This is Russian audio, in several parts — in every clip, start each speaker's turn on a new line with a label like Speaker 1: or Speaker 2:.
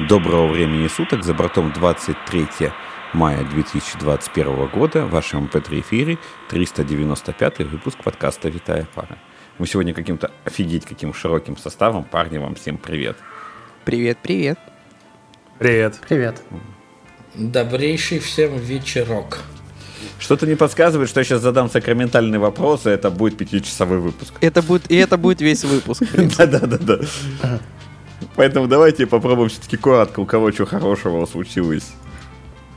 Speaker 1: Доброго времени суток, за бортом 23 мая 2021 года, в вашем МП3 эфире 395 выпуск подкаста «Витая пара». Мы сегодня каким-то офигеть каким широким составом. Парни, вам всем привет.
Speaker 2: Привет, привет.
Speaker 3: Привет.
Speaker 4: Привет.
Speaker 5: Добрейший всем вечерок.
Speaker 1: Что-то не подсказывает, что я сейчас задам сакраментальный вопрос, и это будет пятичасовой выпуск.
Speaker 2: Это будет, и это будет весь выпуск.
Speaker 1: Да-да-да. Поэтому давайте попробуем все-таки коротко, у кого что хорошего случилось.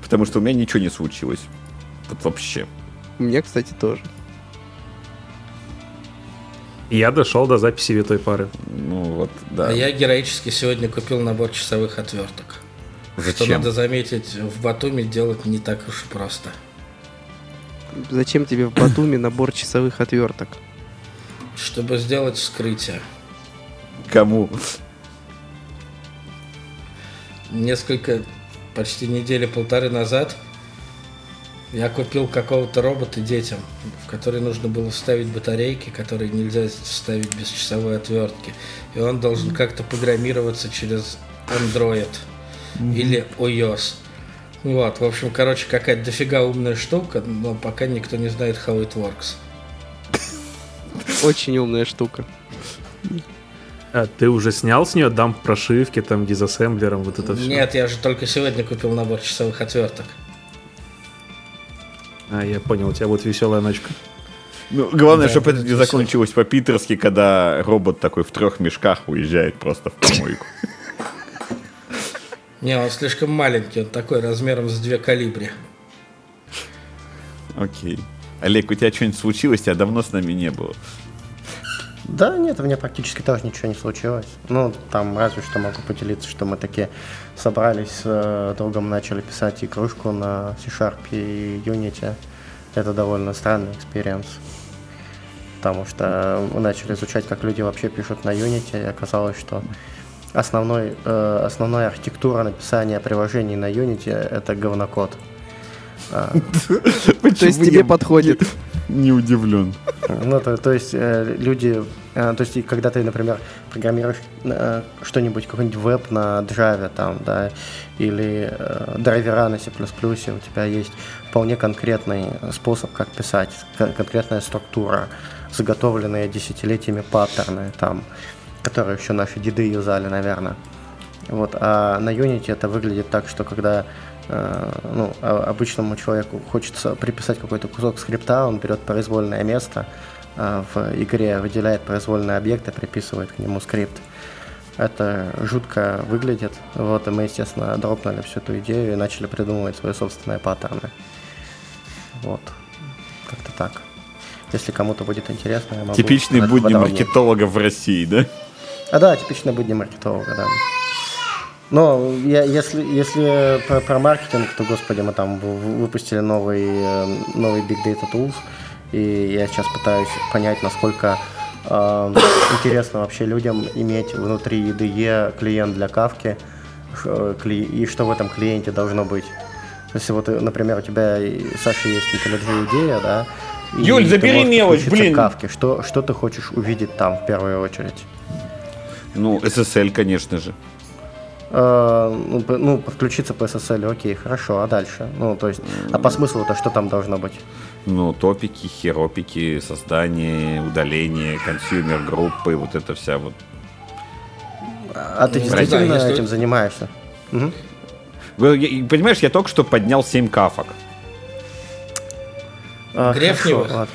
Speaker 1: Потому что у меня ничего не случилось. Вот вообще.
Speaker 2: У меня, кстати, тоже.
Speaker 3: Я дошел до записи витой пары.
Speaker 1: Ну вот, да.
Speaker 5: А я героически сегодня купил набор часовых отверток. Что
Speaker 1: Зачем?
Speaker 5: надо заметить, в Батуми делать не так уж и просто.
Speaker 2: Зачем тебе в Батуми набор часовых отверток?
Speaker 5: Чтобы сделать вскрытие.
Speaker 1: Кому?
Speaker 5: Несколько, почти недели полторы назад я купил какого-то робота детям, в который нужно было вставить батарейки, которые нельзя вставить без часовой отвертки. И он должен как-то программироваться через Android или iOS. Вот, в общем, короче, какая-то дофига умная штука, но пока никто не знает, how it works.
Speaker 2: Очень умная штука.
Speaker 3: А ты уже снял с нее дамп прошивки, там, дизассемблером, вот это все?
Speaker 5: Нет, я же только сегодня купил набор часовых отверток.
Speaker 3: А, я понял, у тебя будет веселая ночка.
Speaker 1: Ну, главное,
Speaker 5: Да,
Speaker 1: чтобы это не
Speaker 5: весело.
Speaker 1: закончилось по-питерски, когда робот такой в трех мешках уезжает просто в помойку.
Speaker 5: Не, он слишком маленький, он такой размером с две калибри.
Speaker 1: Окей. Олег, у тебя что-нибудь случилось? Тебя давно с нами не было.
Speaker 4: Да, нет, у меня практически тоже ничего не случилось. Ну, там разве что могу поделиться, что мы такие собрались с э, другом, начали писать игрушку на C Sharp и Unity. Это довольно странный experience. Потому что мы начали изучать, как люди вообще пишут на Unity, и оказалось, что основной, э, основная архитектура написания приложений на Unity — это говнокод. А,
Speaker 2: То есть тебе подходит.
Speaker 1: Не удивлен.
Speaker 4: Ну, то, то есть э, люди, э, то есть когда ты, например, программируешь э, что-нибудь, какой-нибудь веб на Java там, да, или э, драйвера на C++, у тебя есть вполне конкретный способ, как писать, кон- конкретная структура, заготовленные десятилетиями паттерны там, которые еще наши деды юзали, наверное. Вот, а на Unity это выглядит так, что когда ну, а- обычному человеку хочется приписать какой-то кусок скрипта, он берет произвольное место э, в игре, выделяет произвольный объект и приписывает к нему скрипт. Это жутко выглядит. Вот, и мы, естественно, дропнули всю эту идею и начали придумывать свои собственные паттерны. Вот. Как-то так. Если кому-то будет интересно, я могу...
Speaker 1: Типичные будни
Speaker 4: подробнее.
Speaker 1: маркетологов в России, да?
Speaker 4: А да, типичные будни маркетолога, да. Но я, если, если про, про маркетинг, то, господи, мы там выпустили новый, э, новый Big Data Tools, и я сейчас пытаюсь понять, насколько э, интересно вообще людям иметь внутри IDE клиент для кавки, э, кли- и что в этом клиенте должно быть. Если вот, например, у тебя, Саша, есть IntelliJ идея, да?
Speaker 1: Юль, забери мелочь, блин.
Speaker 4: к Кавке. Что, что ты хочешь увидеть там в первую очередь?
Speaker 1: Ну, SSL, конечно же.
Speaker 4: Э, ну, ну, подключиться по SSL, окей, хорошо, а дальше? Ну, то есть, а по смыслу-то что там должно быть?
Speaker 1: Ну, топики, херопики, создание, удаление, consumer группы, вот это вся вот.
Speaker 4: А ты действительно
Speaker 5: да, если-
Speaker 4: этим занимаешься?
Speaker 1: Я- Понимаешь, я только что поднял 7 кафок.
Speaker 4: А,
Speaker 5: Грефневых?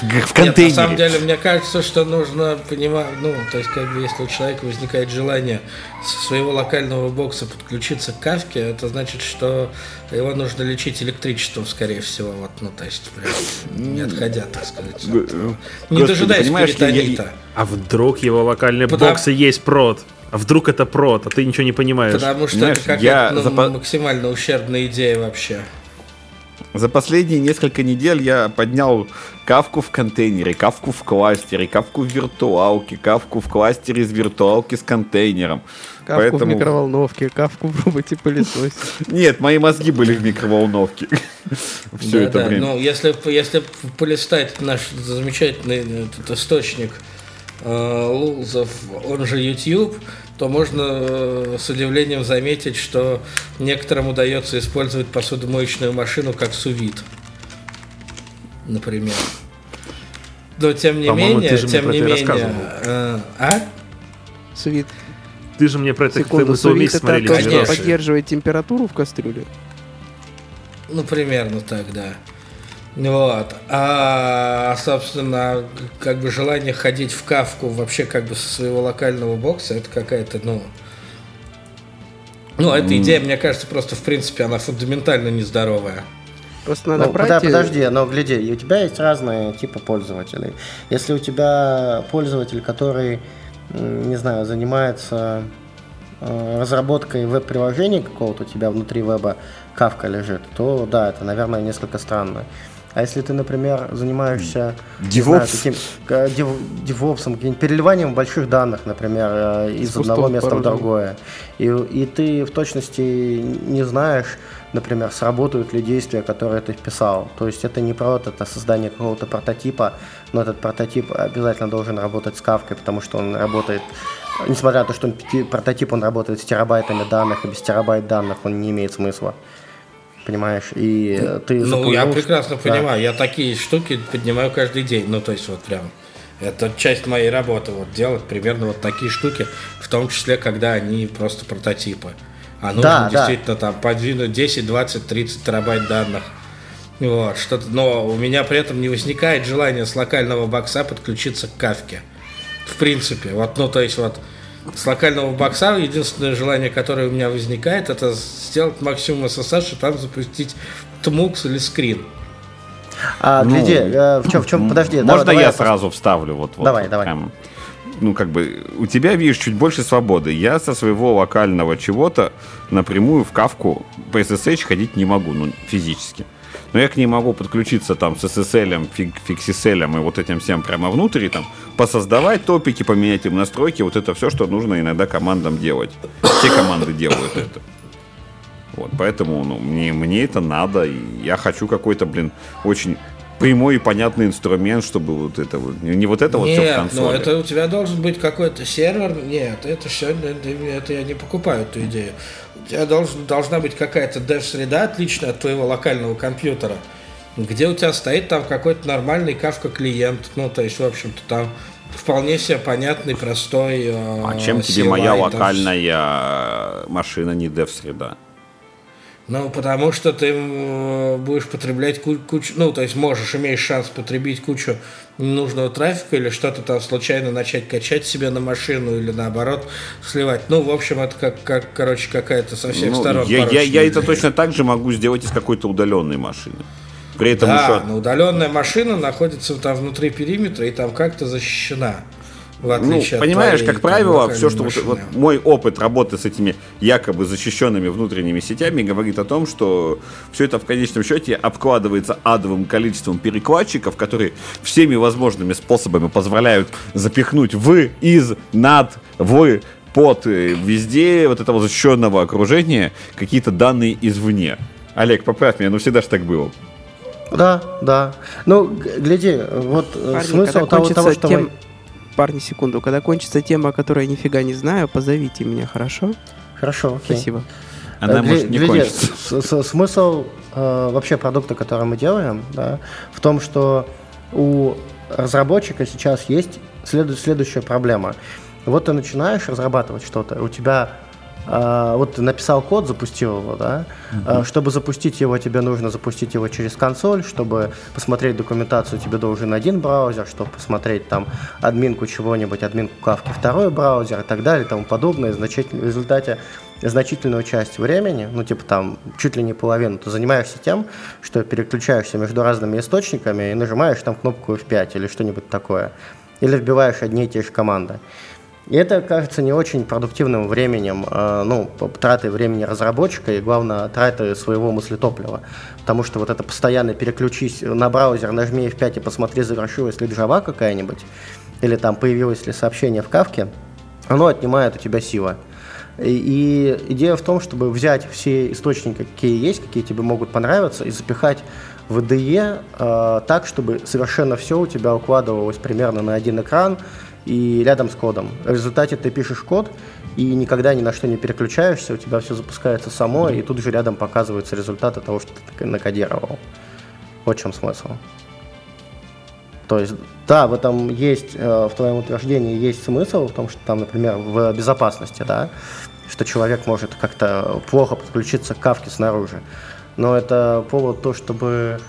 Speaker 1: В, в
Speaker 5: Нет, на самом
Speaker 1: контейнере.
Speaker 5: деле, мне кажется, что нужно понимать, ну, то есть, как бы, если у человека возникает желание со своего локального бокса подключиться к кавке, это значит, что его нужно лечить электричеством, скорее всего, вот, ну, то есть, прям, не отходя, так сказать. от- Не
Speaker 1: Господи,
Speaker 5: дожидаясь
Speaker 1: понимаешь, я-
Speaker 5: перитонита.
Speaker 3: А вдруг его локальные
Speaker 5: Потому-
Speaker 3: боксы есть прод? А вдруг это прод, а ты ничего не понимаешь?
Speaker 5: Потому что
Speaker 1: Знаешь,
Speaker 5: это какая-то
Speaker 1: я
Speaker 5: ну,
Speaker 1: запа-
Speaker 5: максимально ущербная идея вообще.
Speaker 1: За последние несколько недель я поднял кавку в контейнере, кавку в кластере, кавку в виртуалке, кавку в кластере из виртуалки с контейнером.
Speaker 2: Кавку в
Speaker 1: Поэтому-
Speaker 2: микроволновке, кавку в роботе-пылесосе.
Speaker 1: Нет, мои мозги были в микроволновке все это время.
Speaker 5: Ну, если, если полистать наш замечательный этот источник э, Лулзов, он же YouTube, то можно э, с удивлением заметить, что некоторым удается использовать посудомоечную машину как сувид, например. Но тем не
Speaker 3: По-моему,
Speaker 5: менее,
Speaker 3: ты же мне
Speaker 5: тем
Speaker 3: про
Speaker 5: не
Speaker 3: это
Speaker 5: менее,
Speaker 3: рассказывал.
Speaker 5: э, а?
Speaker 2: Свит.
Speaker 3: Ты же мне про это
Speaker 2: Секунду,
Speaker 3: мы с тобой
Speaker 2: сувит
Speaker 3: вместе
Speaker 2: это
Speaker 3: смотрели.
Speaker 2: то,
Speaker 5: Конечно.
Speaker 2: поддерживает температуру в кастрюле.
Speaker 5: Ну, примерно так, да. Вот. А, собственно, как бы желание ходить в кавку вообще как бы со своего локального бокса, это какая-то, ну... Ну, эта идея, мне кажется, просто, в принципе, она фундаментально нездоровая.
Speaker 2: Просто надо
Speaker 4: Ну,
Speaker 2: брать...
Speaker 4: подожди, но гляди, у тебя есть разные типы пользователей. Если у тебя пользователь, который, не знаю, занимается э, разработкой веб-приложения какого-то у тебя внутри веба кавка лежит, то да, это, наверное, несколько странно. А если ты, например, занимаешься не знаю,
Speaker 1: DevOps.
Speaker 4: таким, э, дев- девопсом, каким-нибудь переливанием больших данных, например, э, из
Speaker 2: пустого
Speaker 4: одного места в
Speaker 2: порожня.
Speaker 4: другое, и, и ты в точности не знаешь, например, сработают ли действия, которые ты вписал. То есть это не про вот это создание какого-то прототипа, но этот прототип обязательно должен работать с кавкой, потому что он работает, несмотря на то, что он прототип, он работает с терабайтами данных, и без терабайт данных он не имеет смысла. Понимаешь? И э, ты
Speaker 5: Ну, я прекрасно
Speaker 4: да.
Speaker 5: понимаю. Я такие штуки поднимаю каждый день. Ну, то есть, вот прям... Это часть моей работы, вот делать примерно вот такие штуки, в том числе, когда они просто прототипы. А нужно
Speaker 4: Да, да.
Speaker 5: действительно там подвинуть 10, 20, 30 терабайт данных. Вот, что-то, но у меня при этом не возникает желания с локального бокса подключиться к кавке. В принципе, вот, ну, то есть вот с локального бокса единственное желание, которое у меня возникает, это сделать максимум SSH и там запустить TMUX или скрин.
Speaker 4: А,
Speaker 1: Ну,
Speaker 4: гляди, э, в чем, в чем, подожди,
Speaker 1: Можно
Speaker 4: давай- давай
Speaker 1: я
Speaker 4: пос-
Speaker 1: сразу вставлю? Вот, вот,
Speaker 4: Давай,
Speaker 1: вот
Speaker 4: давай.
Speaker 1: прям. ну, как бы, у тебя, видишь, чуть больше свободы. Я со своего локального чего-то напрямую в кавку по SSH ходить не могу, ну, физически. Но я к ней могу подключиться там с SSL, фиг, и вот этим всем прямо внутрь, и там посоздавать топики, поменять им настройки, вот это все, что нужно иногда командам делать. Все команды делают это. Вот, поэтому ну, мне, мне это надо, и я хочу какой-то, блин, очень прямой и понятный инструмент, чтобы вот это вот, не вот это вот все в
Speaker 5: Нет,
Speaker 1: консоли.
Speaker 5: ну это у тебя должен быть какой-то сервер. Нет, это все, это я не покупаю эту идею. У тебя должен, должна быть какая-то dev-среда, отличная от твоего локального компьютера, где у тебя стоит там какой-то нормальный кавка клиент. Ну, то есть, в общем-то, там вполне себе понятный, простой. э,
Speaker 1: А чем тебе
Speaker 5: CLI,
Speaker 1: моя
Speaker 5: там
Speaker 1: локальная машина не дев-среда?
Speaker 5: Ну, потому что ты м, будешь потреблять ку- кучу, ну, то есть можешь, имеешь шанс потребить кучу ненужного трафика или что-то там случайно начать качать себе на машину или наоборот сливать. Ну, в общем, это как, как короче, какая-то со всех
Speaker 1: Ну,
Speaker 5: сторон
Speaker 1: я, я, я это точно так же могу сделать из какой-то удаленной машины. При этом
Speaker 5: Да,
Speaker 1: еще...
Speaker 5: но удаленная машина находится там внутри периметра и там как-то защищена. В
Speaker 1: Ну,
Speaker 5: от
Speaker 1: понимаешь,
Speaker 5: твоей,
Speaker 1: как правило, все, что вот,
Speaker 5: машины.
Speaker 1: вот мой опыт работы с этими якобы защищенными внутренними сетями говорит о том, что все это в конечном счете обкладывается адовым количеством перекладчиков, которые всеми возможными способами позволяют запихнуть в, из, над, в, под, э, везде вот этого защищенного окружения какие-то данные извне. Олег, поправь меня, ну всегда же так было.
Speaker 4: Да, да. Ну, гляди, вот э,
Speaker 2: Парни,
Speaker 4: смысл того, того, что
Speaker 2: тем-
Speaker 4: мы...
Speaker 2: Парни, секунду. Когда кончится тема, о которой я нифига не знаю, позовите меня, хорошо?
Speaker 4: Хорошо, окей.
Speaker 2: Спасибо.
Speaker 1: Она
Speaker 4: Э, гля-
Speaker 1: может не
Speaker 4: гляди,
Speaker 1: кончиться.
Speaker 4: с- с- Смысл э, вообще продукта, который мы делаем, да, в том, что у разработчика сейчас есть следу- следующая проблема. Вот ты начинаешь разрабатывать что-то, у тебя э, вот ты написал код, запустил его, да, э, чтобы запустить его, тебе нужно запустить его через консоль, чтобы посмотреть документацию, тебе должен один браузер, чтобы посмотреть там админку чего-нибудь, админку кавки, второй браузер и так далее и тому подобное. Значительно, в результате значительную часть времени, ну типа там чуть ли не половину, ты занимаешься тем, что переключаешься между разными источниками и нажимаешь там кнопку F5 или что-нибудь такое. Или вбиваешь одни и те же команды. И это кажется не очень продуктивным временем, э, ну, тратой времени разработчика и, главное, тратой своего мыслетоплива. Потому что вот это постоянно переключись на браузер, нажми F5 и посмотри, завершилась ли Java какая-нибудь, или там появилось ли сообщение в кавке, оно отнимает у тебя силы. И, идея в том, чтобы взять все источники, какие есть, какие тебе могут понравиться, и запихать в IDE э, так, чтобы совершенно все у тебя укладывалось примерно на один экран и рядом с кодом. В результате ты пишешь код, и никогда ни на что не переключаешься, у тебя все запускается само, и тут же рядом показываются результаты того, что ты накодировал. Вот в чем смысл. То есть, да, в этом есть, э, в твоем утверждении есть смысл, в том, что там, например, в безопасности, да, что человек может как-то плохо подключиться к кавке снаружи. Но это повод то, чтобы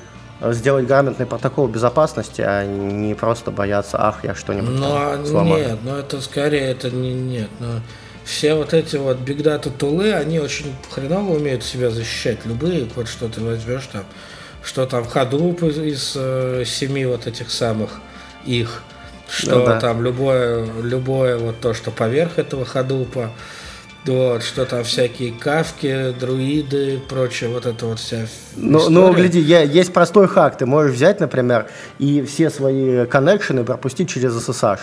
Speaker 4: сделать грамотный протокол безопасности, а не просто бояться, ах, я что-нибудь
Speaker 5: но, сломаю. Нет, но это скорее это не нет. Но все вот эти вот data тулы, они очень хреново умеют себя защищать. Любые, вот что ты возьмешь там, что там Hadoop из, из э, семи вот этих самых их, что ну, да. там любое, любое вот то, что поверх этого Hadoop, вот, что там всякие кавки, друиды, прочее, вот это вот вся
Speaker 4: Ну, ну гляди, я, есть простой хак. Ты можешь взять, например, и все свои коннекшены пропустить через SSH.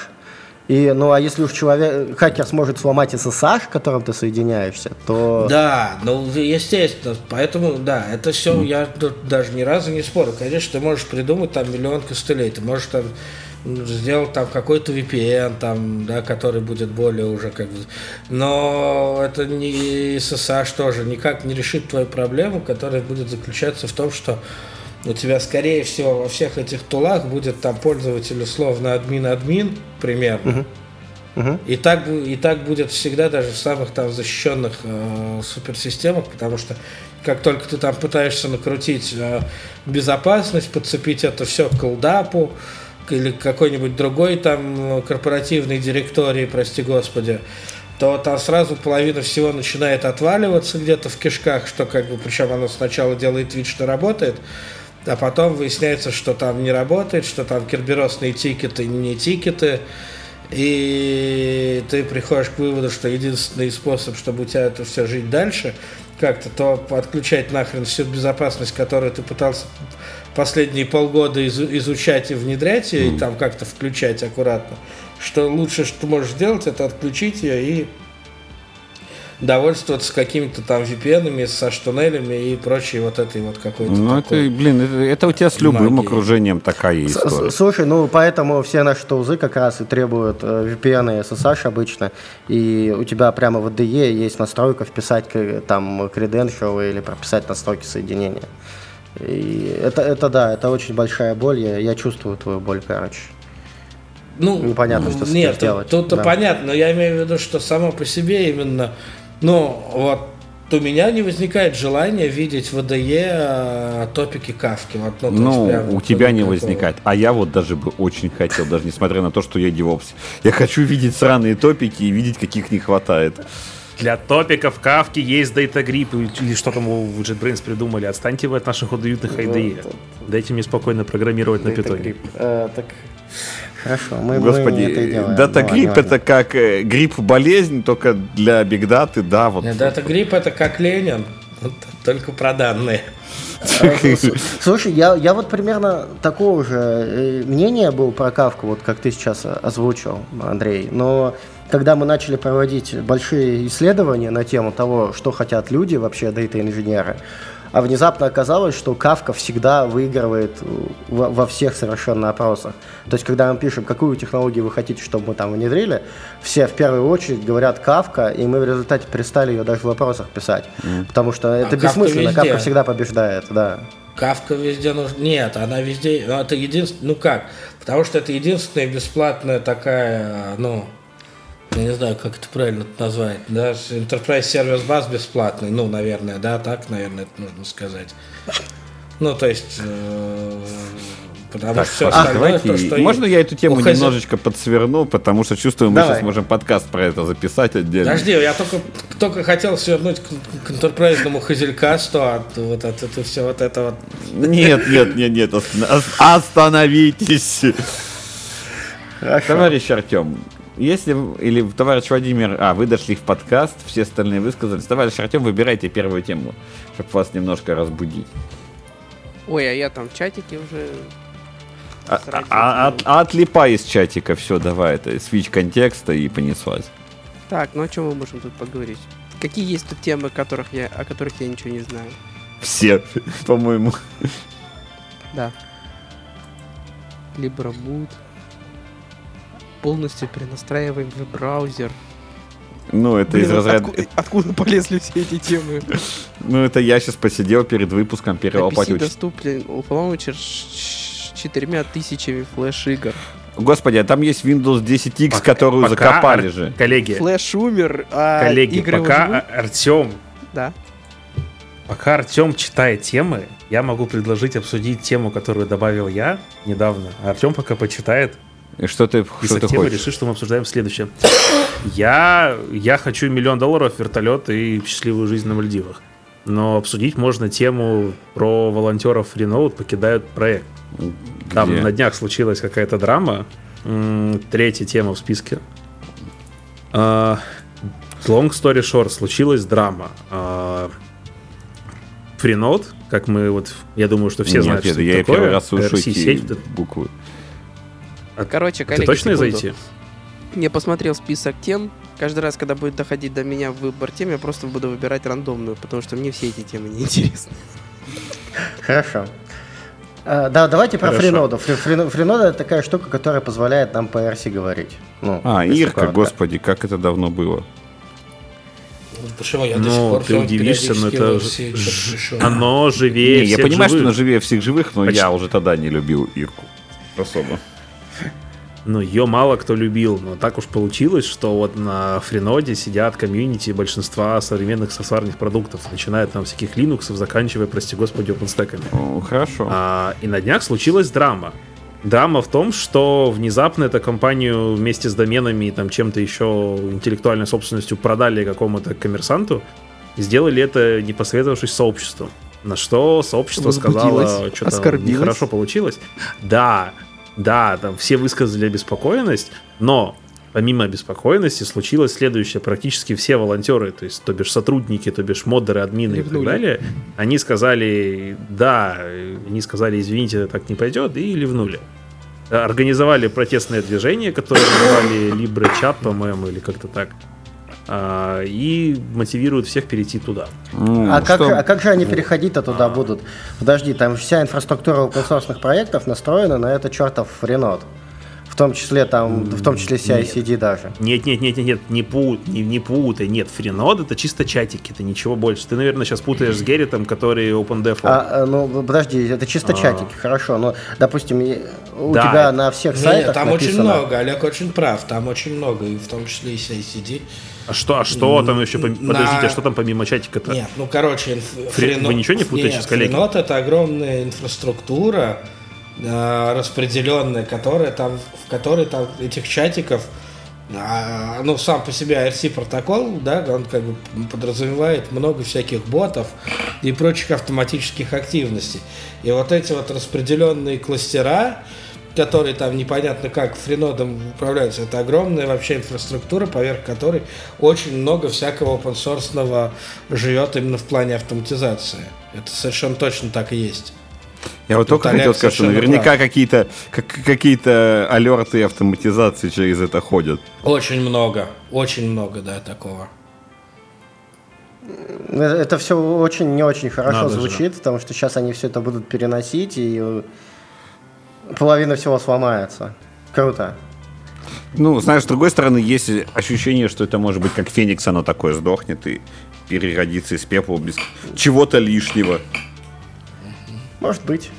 Speaker 4: И, ну, а если уж человек, хакер сможет сломать SSH, к которым ты соединяешься, то...
Speaker 5: Да, ну, естественно, поэтому, да, это все, mm. я даже ни разу не спорю. Конечно, ты можешь придумать там миллион костылей, ты можешь там сделать там какой-то VPN, там, да, который будет более уже как бы... Но это не SSH тоже никак не решит твою проблему, которая будет заключаться в том, что у тебя, скорее всего, во всех этих тулах будет там пользователь условно админ-админ примерно. Uh-huh. И, так, и так будет всегда даже в самых там защищенных э, суперсистемах, потому что как только ты там пытаешься накрутить э, безопасность, подцепить это все к колдапу или какой-нибудь другой там корпоративной директории, прости господи, то там сразу половина всего начинает отваливаться где-то в кишках, что как бы, причем оно сначала делает вид, что работает, а потом выясняется, что там не работает, что там керберосные тикеты не тикеты, и ты приходишь к выводу, что единственный способ, чтобы у тебя это все жить дальше, как-то то отключать нахрен всю безопасность, которую ты пытался последние полгода из, изучать и внедрять ее, mm. и там как-то включать аккуратно, что лучше, что можешь сделать, это отключить ее и довольствоваться какими-то там VPN, со штунелями и прочей вот этой вот какой-то.
Speaker 1: Ну, это, блин, это, это у тебя с любым магии. окружением такая история.
Speaker 4: Слушай, ну поэтому все наши тулзы как раз и требуют э, VPN и SSH обычно, и у тебя прямо в IDE есть настройка вписать там credential или прописать настройки соединения. И это, это да, это очень большая боль, я, я чувствую твою боль, короче.
Speaker 5: Ну, непонятно, что с нет, этим делать. Тут-то да. понятно, но я имею в виду, что само по себе именно ну, вот у меня не возникает желания видеть в ВДЕ а, топики кавки. Вот,
Speaker 1: ну, ну у тебя не такого. возникает. А я вот даже бы очень хотел, даже несмотря на то, что я девопс. Я хочу видеть сраные топики и видеть, каких не хватает.
Speaker 3: Для топиков кавки есть Data Grip или что там у JetBrains придумали. Отстаньте вы от наших уютных IDE. Дайте мне спокойно программировать на питоне.
Speaker 4: Э, так Хорошо, мы,
Speaker 1: Господи, мы это и делаем. Дата-грипп ну, это как э, грипп-болезнь, только для бигдаты, да. Вот.
Speaker 5: Дата-грипп это как Ленин, только про данные.
Speaker 4: Слушай, я, я вот примерно такого же э, мнения был про Кавку, вот как ты сейчас озвучил, Андрей. Но когда мы начали проводить большие исследования на тему того, что хотят люди вообще, дата-инженеры, а внезапно оказалось, что Кавка всегда выигрывает во, во всех совершенно опросах. То есть, когда мы пишем, какую технологию вы хотите, чтобы мы там внедрили, все в первую очередь говорят Кавка, и мы в результате перестали ее даже в вопросах писать. Mm. Потому что а это бессмысленно, Кавка, Кавка всегда побеждает, да.
Speaker 5: Кавка везде нужна. Нет, она везде. Ну, это единственное. Ну как? Потому что это единственная бесплатная такая, ну, я не знаю, как это правильно назвать, да, Enterprise Service Bus бесплатный, ну, наверное, да, так, наверное, это нужно сказать. Ну, то есть, э, потому так, что все
Speaker 1: остальное, то, что Можно я эту тему хозя... немножечко подсверну, потому что чувствую, мы Давай. сейчас можем подкаст про это записать отдельно.
Speaker 5: Подожди, я только, только хотел свернуть к, к интерпрайзному хазелькасту, а вот это, это все вот это вот...
Speaker 1: Нет, нет, нет, нет, остановитесь. Хорошо. Товарищ Артем, если, или товарищ Владимир, а, вы дошли в подкаст, все остальные высказались. Товарищ Артем, выбирайте первую тему, чтобы вас немножко разбудить.
Speaker 2: Ой, а я там в чатике уже...
Speaker 1: А, а, а, а, отлипай из чатика, все, давай, это свич контекста и понеслась.
Speaker 2: Так, ну о чем мы можем тут поговорить? Какие есть тут темы, которых я, о которых я ничего не знаю?
Speaker 1: Все, по-моему.
Speaker 2: Да. Libra Полностью перенастраиваем веб-браузер.
Speaker 1: Ну, это из
Speaker 2: Блин,
Speaker 1: разряда...
Speaker 2: отку- откуда полезли все эти темы?
Speaker 1: Ну, это я сейчас посидел перед выпуском патча.
Speaker 2: доступен с четырьмя тысячами флеш-игр.
Speaker 1: Господи, а там есть Windows 10X,
Speaker 3: Пока-
Speaker 1: которую
Speaker 3: пока
Speaker 1: закопали
Speaker 3: Ар-
Speaker 1: же.
Speaker 3: Коллеги,
Speaker 2: Флэш умер, а
Speaker 3: коллеги,
Speaker 2: игры
Speaker 3: пока
Speaker 2: уже-
Speaker 3: Артем,
Speaker 2: Да.
Speaker 3: пока Артем читает темы, я могу предложить обсудить тему, которую добавил я недавно. А Артем пока почитает
Speaker 1: И что ты, что
Speaker 3: список
Speaker 1: ты
Speaker 3: и
Speaker 1: хочешь?
Speaker 3: решит, что мы обсуждаем следующее. Я, я хочу миллион долларов, вертолет и счастливую жизнь на Мальдивах. Но обсудить можно тему про волонтеров Renault покидают проект. Там
Speaker 1: Где?
Speaker 3: на днях случилась какая-то драма. Третья тема в списке. А, Long story short, случилась драма. А, Freenode, как мы вот, я думаю, что все
Speaker 1: Нет,
Speaker 3: знают,
Speaker 1: нет,
Speaker 3: что
Speaker 1: я
Speaker 3: это такое.
Speaker 1: первый раз слышу эти
Speaker 3: сеть,
Speaker 1: буквы.
Speaker 2: Короче, коллеги,
Speaker 3: Ты точно
Speaker 2: секунду.
Speaker 3: зайти?
Speaker 2: Я посмотрел список тем. Каждый раз, когда будет доходить до меня выбор тем, я просто буду выбирать рандомную, потому что мне все эти темы не интересны.
Speaker 4: Хорошо. А, да, давайте про фриноду. Фри- фрино- Фринода это такая штука, которая позволяет нам по RC говорить. Ну,
Speaker 1: А, Ирка,
Speaker 4: коротко.
Speaker 1: господи, как это давно было.
Speaker 5: Почему я до сих
Speaker 3: Ну,
Speaker 5: пор
Speaker 3: ты удивишься, но это
Speaker 5: периодически
Speaker 3: ж- оно живее
Speaker 1: Не, я понимаю, что
Speaker 3: живых.
Speaker 1: она живее всех живых, но
Speaker 3: Почти.
Speaker 1: я уже тогда не любил Ирку. Особо.
Speaker 3: Ну, ее мало кто любил, но так уж получилось, что вот на френоде сидят комьюнити большинства современных софтварных продуктов, начиная там всяких линуксов, заканчивая, прости господи, OpenStack.
Speaker 1: О, хорошо.
Speaker 3: А, и на днях случилась драма. Драма в том, что внезапно эту компанию вместе с доменами и там чем-то еще интеллектуальной собственностью продали какому-то коммерсанту, и сделали это не посоветовавшись с сообществом. На что сообщество сказало, что там
Speaker 2: оскорбилось.
Speaker 3: нехорошо получилось. Да, да, там все высказали обеспокоенность, но помимо обеспокоенности случилось следующее. Практически все волонтеры, то есть, то бишь сотрудники, то бишь модеры, админы и так далее, они сказали, да, они сказали, извините, так не пойдет, и ливнули. Организовали протестное движение, которое называли Libre Chat, по-моему, или как-то так. А, и мотивируют всех перейти туда.
Speaker 1: М,
Speaker 4: А как,
Speaker 1: что-
Speaker 4: а как же они переходить-то туда будут? Подожди, там вся инфраструктура open проектов настроена на это чертов Ренот. В том числе там, в том числе CI-CD даже.
Speaker 3: Нет, нет, нет, нет, нет, не, пу, не, не путай, нет, френод это чисто чатики, это ничего больше. Ты, наверное, сейчас путаешь с Герритом, который OpenDev.
Speaker 4: А, а, ну, подожди, это чисто
Speaker 3: А.
Speaker 4: чатики, хорошо. Но, допустим, у
Speaker 3: Да,
Speaker 4: тебя
Speaker 3: это-
Speaker 4: на всех сайтах
Speaker 5: там очень
Speaker 4: написано-
Speaker 5: много, Олег очень прав, там очень много, и в том числе и CICD.
Speaker 3: А что, а что там еще? пом-
Speaker 5: на-
Speaker 3: Подождите, а что там помимо чатика-то?
Speaker 5: Нет, ну короче, инф...
Speaker 3: Вы ничего не путаете
Speaker 5: Нет,
Speaker 3: с коллегами?
Speaker 5: Френот это огромная инфраструктура, э, распределенная, которая там, в которой там этих чатиков, а, ну сам по себе IRC протокол, да, он как бы подразумевает много всяких ботов и прочих автоматических активностей. И вот эти вот распределенные кластера, которые там непонятно как френодом управляются, это огромная вообще инфраструктура, поверх которой очень много всякого open живет именно в плане автоматизации. Это совершенно точно так и есть.
Speaker 1: Я вот только хотел сказать, что наверняка
Speaker 5: прав.
Speaker 1: какие-то как- какие-то алерты и автоматизации через это ходят.
Speaker 5: Очень много, очень много, да, такого.
Speaker 4: Это все очень не очень хорошо
Speaker 3: Надо же.
Speaker 4: звучит, потому что сейчас они все это будут переносить, и половина всего сломается. Круто.
Speaker 1: Ну, знаешь, с другой стороны, есть ощущение, что это может быть как Феникс, оно такое сдохнет и переродится из пепла без чего-то лишнего.
Speaker 4: Может быть.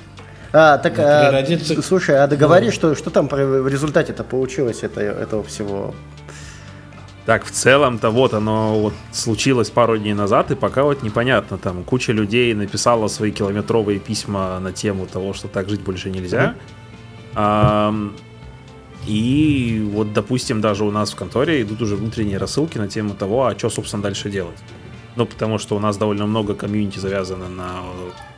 Speaker 4: А, так, а, слушай, а договори, что, что там в результате-то получилось это, этого всего?
Speaker 3: Так, в целом-то вот оно вот случилось пару дней назад, и пока вот непонятно, там куча людей написала свои километровые письма на тему того, что так жить больше нельзя. Ам, и вот, допустим, даже у нас в конторе идут уже внутренние рассылки на тему того, а что, собственно, дальше делать. Ну, потому что у нас довольно много комьюнити завязано на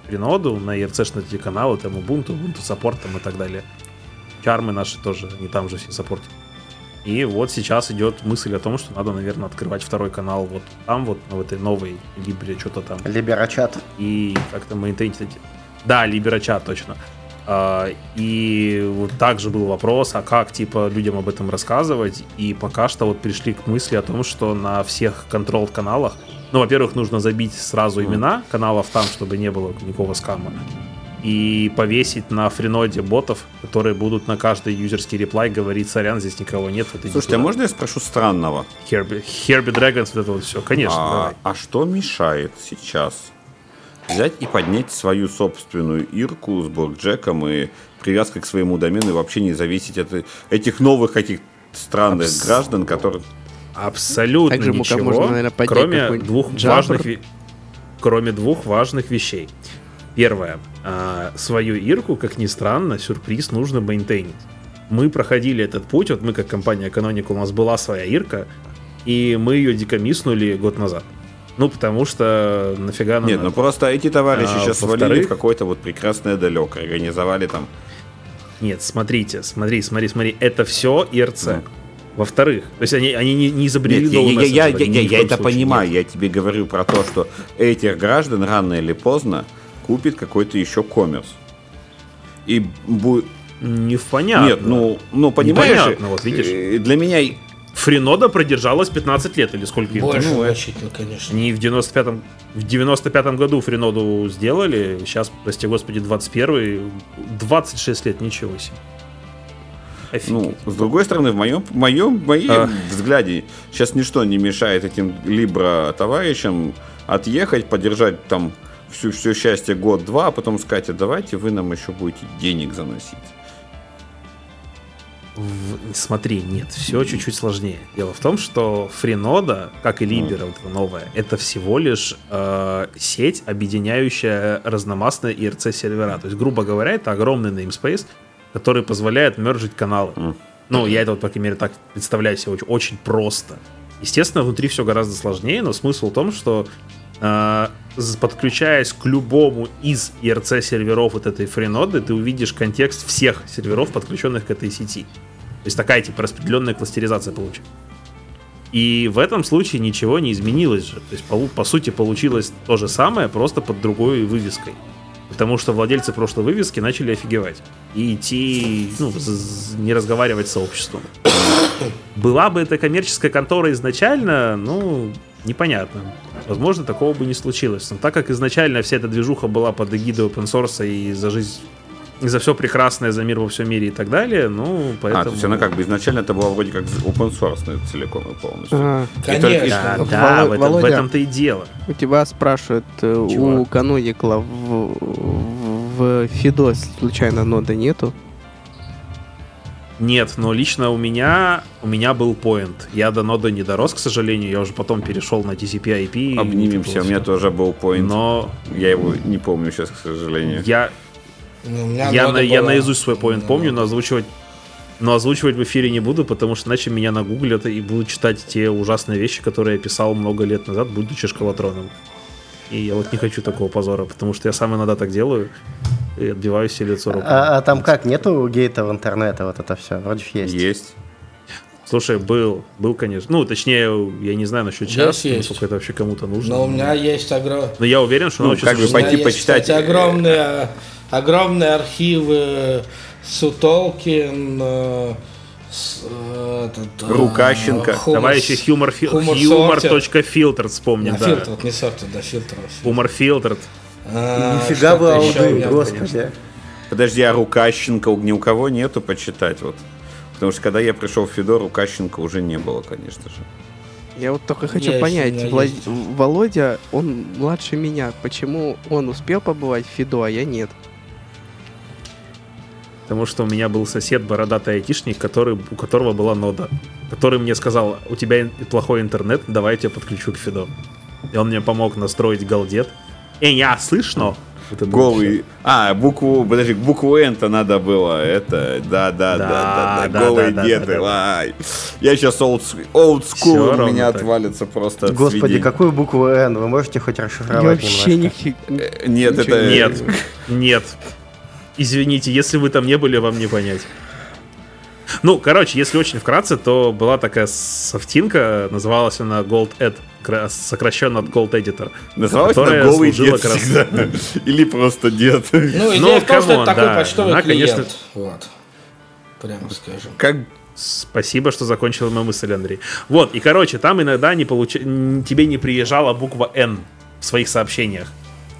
Speaker 3: Реноду, на ERC-шные эти каналы, там Ubuntu, Ubuntu Support там и так далее. Чармы наши тоже, они там же все саппортят. И вот сейчас идет мысль о том, что надо, наверное, открывать второй канал вот там, вот на этой новой Либре, что-то там.
Speaker 4: Либерачат.
Speaker 3: И как-то мейнтейнить эти... Да, Либерачат, точно. А, И вот также был вопрос, а как, типа, людям об этом рассказывать? И пока что вот пришли к мысли о том, что на всех контрол-каналах, ну, во-первых, нужно забить сразу имена каналов там, чтобы не было никакого скама. И повесить на френоде ботов, которые будут на каждый юзерский реплай говорить, сорян, здесь никого нет. Иди
Speaker 1: Слушайте, а
Speaker 3: туда».
Speaker 1: можно я спрошу странного?
Speaker 3: Херби, Херби Дрэгонс, вот это вот все. Конечно,
Speaker 1: А,
Speaker 3: давай.
Speaker 1: а что мешает сейчас взять и поднять свою собственную ирку с блокджеком и привязкой к своему домену и вообще не зависеть от этих новых каких странных
Speaker 3: Абс-
Speaker 1: граждан, которых...
Speaker 3: Абсолютно
Speaker 2: Также
Speaker 3: ничего,
Speaker 2: можно, наверное,
Speaker 3: кроме двух
Speaker 2: джабр.
Speaker 3: важных, ви- кроме двух важных вещей. Первое. а, свою ирку, как ни странно, сюрприз нужно мейнтейнить. Мы проходили этот путь, вот мы как компания Canonical, у нас была своя ирка, и мы ее декомиснули год назад. Ну, потому что нафига нам
Speaker 1: Нет, ну
Speaker 3: надо?
Speaker 1: просто эти товарищи
Speaker 3: А,
Speaker 1: сейчас свалили в какое-то вот прекрасное далеко, организовали там...
Speaker 3: Нет, смотрите, смотри, смотри, смотри, это все ИРЦ.
Speaker 1: Ну.
Speaker 3: Во-вторых, то есть они, они не, не изобрели
Speaker 1: Нет, я,
Speaker 3: новый
Speaker 1: я- я- я- я- я это
Speaker 3: случае,
Speaker 1: понимаю,
Speaker 3: нет.
Speaker 1: я тебе говорю про то, что этих граждан рано или поздно купит какой-то еще коммерс. И будет...
Speaker 3: Не понятно.
Speaker 1: Нет, ну, ну понимаешь,
Speaker 3: Непонятно, вот видишь.
Speaker 1: э, для меня
Speaker 3: Фринода продержалась 15 лет или сколько?
Speaker 5: Больше
Speaker 1: ну,
Speaker 5: значительно, конечно.
Speaker 3: Они в 95-м, в 95-м году Фриноду сделали, сейчас, прости господи, 21 26 лет, ничего себе.
Speaker 1: Ну,
Speaker 3: Офигеть.
Speaker 1: с другой стороны, в моем, в моем, в моем
Speaker 3: А.
Speaker 1: взгляде сейчас ничто не мешает этим либо товарищам отъехать, поддержать там всю, все счастье год-два, а потом сказать, а давайте вы нам еще будете денег заносить.
Speaker 3: В- смотри, нет, все чуть-чуть сложнее. Дело в том, что Фринода, как и Либера, вот эта новая, это всего лишь э, сеть, объединяющая разномастные IRC-сервера. То есть, грубо говоря, это огромный namespace, который позволяет мержить каналы. Ну, я это, вот, по крайней мере, так представляю себе очень, очень просто. Естественно, внутри все гораздо сложнее, но смысл в том, что э, подключаясь к любому из IRC-серверов вот этой фриноды, ты увидишь контекст всех серверов, подключенных к этой сети. То есть такая, типа, распределенная кластеризация получится. И в этом случае ничего не изменилось же. То есть, по, по сути, получилось то же самое, просто под другой вывеской. Потому что владельцы прошлой вывески начали офигевать. И идти, ну, не разговаривать с сообществом. Была бы это коммерческая контора изначально, ну, непонятно. Возможно, такого бы не случилось. Но так как изначально вся эта движуха была под эгидой open source и за жизнь, за все прекрасное, за мир во всем мире и так далее, ну, поэтому...
Speaker 1: А, то есть она как бы изначально это была вроде как open source целиком и полностью.
Speaker 2: А,
Speaker 5: Конечно.
Speaker 3: Да,
Speaker 2: Володя-
Speaker 3: да, в, этом, в этом-то и дело.
Speaker 2: у тебя спрашивают, э,
Speaker 3: Чего?
Speaker 2: у Canonical в, в Фидо случайно нода нету?
Speaker 3: Нет, но лично у меня у меня был point. Я до нода не дорос, к сожалению. Я уже потом перешел на TCP IP. и
Speaker 1: Обнимемся, у меня тоже был point.
Speaker 3: Но
Speaker 1: Я его не помню сейчас, к сожалению.
Speaker 3: я,
Speaker 5: Ну, у меня
Speaker 3: я, на- я наизусть свой point
Speaker 5: Ну,
Speaker 3: помню, но озвучивать но озвучивать в эфире не буду, потому что иначе меня нагуглят и будут читать те ужасные вещи, которые я писал много лет назад, будучи школотроном. И я вот не хочу такого позора, потому что я сам иногда так делаю и отбиваю себе лицо рукой.
Speaker 4: А, а там как, нету гейтов интернета, вот это все? Вроде есть.
Speaker 1: Есть.
Speaker 3: Слушай, был, был, конечно. Ну, точнее, я не знаю насчет сейчас,
Speaker 5: Есть, есть.
Speaker 3: насколько это вообще кому-то нужно.
Speaker 5: Но у меня есть огромный...
Speaker 3: Но я уверен, что
Speaker 1: Ну, как бы пойти
Speaker 5: есть,
Speaker 1: почитать,
Speaker 5: кстати, огромные, архивы Сутолкин, этот,
Speaker 1: Рукащенко.
Speaker 5: Хумор-
Speaker 3: Давай еще humor,
Speaker 5: Humor
Speaker 3: humor.filter вспомним,
Speaker 5: А,
Speaker 3: да.
Speaker 5: фильтр, вот не сортер, да, фильтр.
Speaker 3: Humor filtered.
Speaker 5: А,
Speaker 4: Нифига вы
Speaker 5: меня,
Speaker 4: господи.
Speaker 1: Подожди, а Рукащенко ни у кого нету почитать вот? Потому что когда я пришел в Федор, Рукащенко уже не было, конечно же.
Speaker 2: Я вот только хочу
Speaker 5: у
Speaker 2: понять, Влад-
Speaker 5: есть.
Speaker 2: Володя, он младше меня. Почему он успел побывать в Фидо, а я нет?
Speaker 3: Потому что у меня был сосед, бородатый айтишник, который, у которого была нода. Который мне сказал, у тебя плохой интернет, давай я тебя подключу к Фидо. И он мне помог настроить галдет. Эй, я слышно? Это
Speaker 1: Голый. А, букву, подожди, букву N-то надо было. Это, да, да, да, да, да,
Speaker 3: Да,
Speaker 1: голые
Speaker 3: да, да,
Speaker 1: деды.
Speaker 3: да, да.
Speaker 1: Ай. Я сейчас school, у меня
Speaker 3: так.
Speaker 1: отвалится просто
Speaker 4: Господи,
Speaker 1: сведений.
Speaker 4: какую букву N? Вы можете хоть
Speaker 2: Я
Speaker 4: расшифровать
Speaker 2: вообще
Speaker 4: немножко?
Speaker 2: не...
Speaker 1: Э, Нет,
Speaker 2: Ничего
Speaker 1: это...
Speaker 3: Нет, нет. Извините, если вы там не были, вам не понять. Ну, короче, если очень вкратце, то была такая софтинка, называлась она Gold Ad кра- сокращенно от Cold Editor.
Speaker 1: Называлась она дед
Speaker 3: как раз-
Speaker 1: всегда. Или просто дед.
Speaker 5: Ну, идея
Speaker 3: Ну,
Speaker 5: в том, что это такой
Speaker 3: да.
Speaker 5: почтовый
Speaker 3: Она,
Speaker 5: клиент.
Speaker 3: конечно-
Speaker 5: Вот. Прямо скажем.
Speaker 1: Как
Speaker 3: Спасибо, что закончил мою мысль, Андрей. Вот, и, короче, там иногда не получ... тебе не приезжала буква «Н» в своих сообщениях.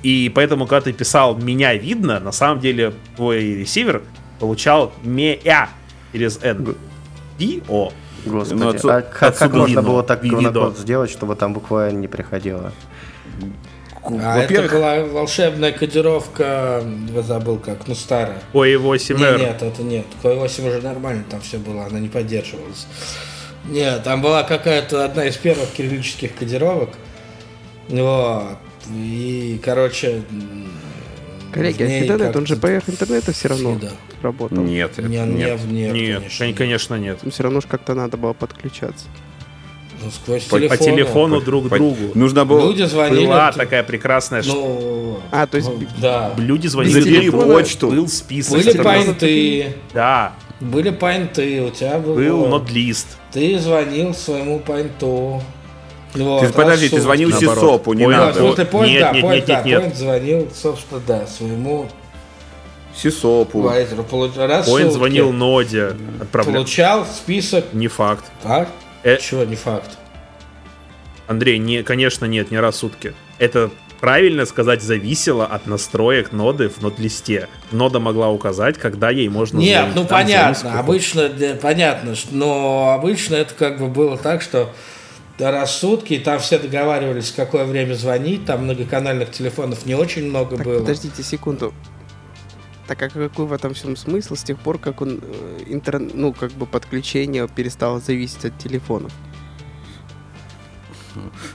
Speaker 3: И поэтому, когда ты писал «меня видно», на самом деле твой ресивер получал «мея» через «Н». «И-о».
Speaker 4: Господи,
Speaker 1: Ну, отсу-
Speaker 4: а как, как
Speaker 3: отсюда
Speaker 4: можно
Speaker 3: видно.
Speaker 4: было так говнокод сделать, чтобы там буква «Н» не приходила?
Speaker 5: А это была волшебная кодировка, я забыл как, ну старая.
Speaker 3: Ой,
Speaker 5: Не,
Speaker 3: 8R.
Speaker 5: нет, это нет. Q8 уже нормально там все было, она не поддерживалась. Нет, там была какая-то одна из первых кириллических кодировок. Вот. И, короче...
Speaker 2: Коллеги, а интернет, он же поверх интернета все равно
Speaker 5: всегда.
Speaker 2: работал.
Speaker 1: Нет, это
Speaker 5: Не, не,
Speaker 1: нет.
Speaker 5: нет,
Speaker 3: Нет,
Speaker 5: конечно,
Speaker 3: кон- конечно, нет.
Speaker 2: Все равно же как-то надо было подключаться.
Speaker 5: Ну, сквозь
Speaker 1: По-
Speaker 5: телефон.
Speaker 3: По телефону друг
Speaker 1: По-
Speaker 3: другу.
Speaker 1: Нужно было
Speaker 5: Люди звонили.
Speaker 3: Была
Speaker 5: ты-
Speaker 3: такая прекрасная штука.
Speaker 5: Ну,
Speaker 2: А, то есть
Speaker 5: ну, да.
Speaker 3: Люди звонили
Speaker 1: Забери почту.
Speaker 3: Был список.
Speaker 5: Были пайнты,
Speaker 3: Да,
Speaker 5: были пайнты, у тебя был...
Speaker 3: был нотлист.
Speaker 5: Ты звонил своему пайнту. Вот,
Speaker 1: Ты, подожди, ты звонил
Speaker 3: Наоборот.
Speaker 1: Сисопу, не
Speaker 5: Вот,
Speaker 1: надо.
Speaker 5: ну ты понял,
Speaker 3: Нет,
Speaker 5: да,
Speaker 3: нет, нет,
Speaker 5: да,
Speaker 3: нет,
Speaker 5: звонил, собственно, да, своему
Speaker 1: Сисопу.
Speaker 3: Коин звонил Ноде. Отправлял.
Speaker 5: Получал список.
Speaker 3: Не факт.
Speaker 5: Так?
Speaker 3: Э.
Speaker 5: Чего не факт?
Speaker 3: Андрей, не, конечно, нет, не рассудки. Это правильно сказать зависело от настроек ноды в нот-листе. Нода могла указать, когда ей можно
Speaker 5: Нет,
Speaker 3: звонить.
Speaker 5: ну понятно, обычно, понятно, что- но обычно это как бы было так, что до рассудки, и там все договаривались, в какое время звонить, там многоканальных телефонов не очень много
Speaker 2: Так,
Speaker 5: было.
Speaker 2: подождите секунду. Так а какой в этом всем смысл с тех пор, как он э, интер... ну, как бы подключение перестало зависеть от телефонов?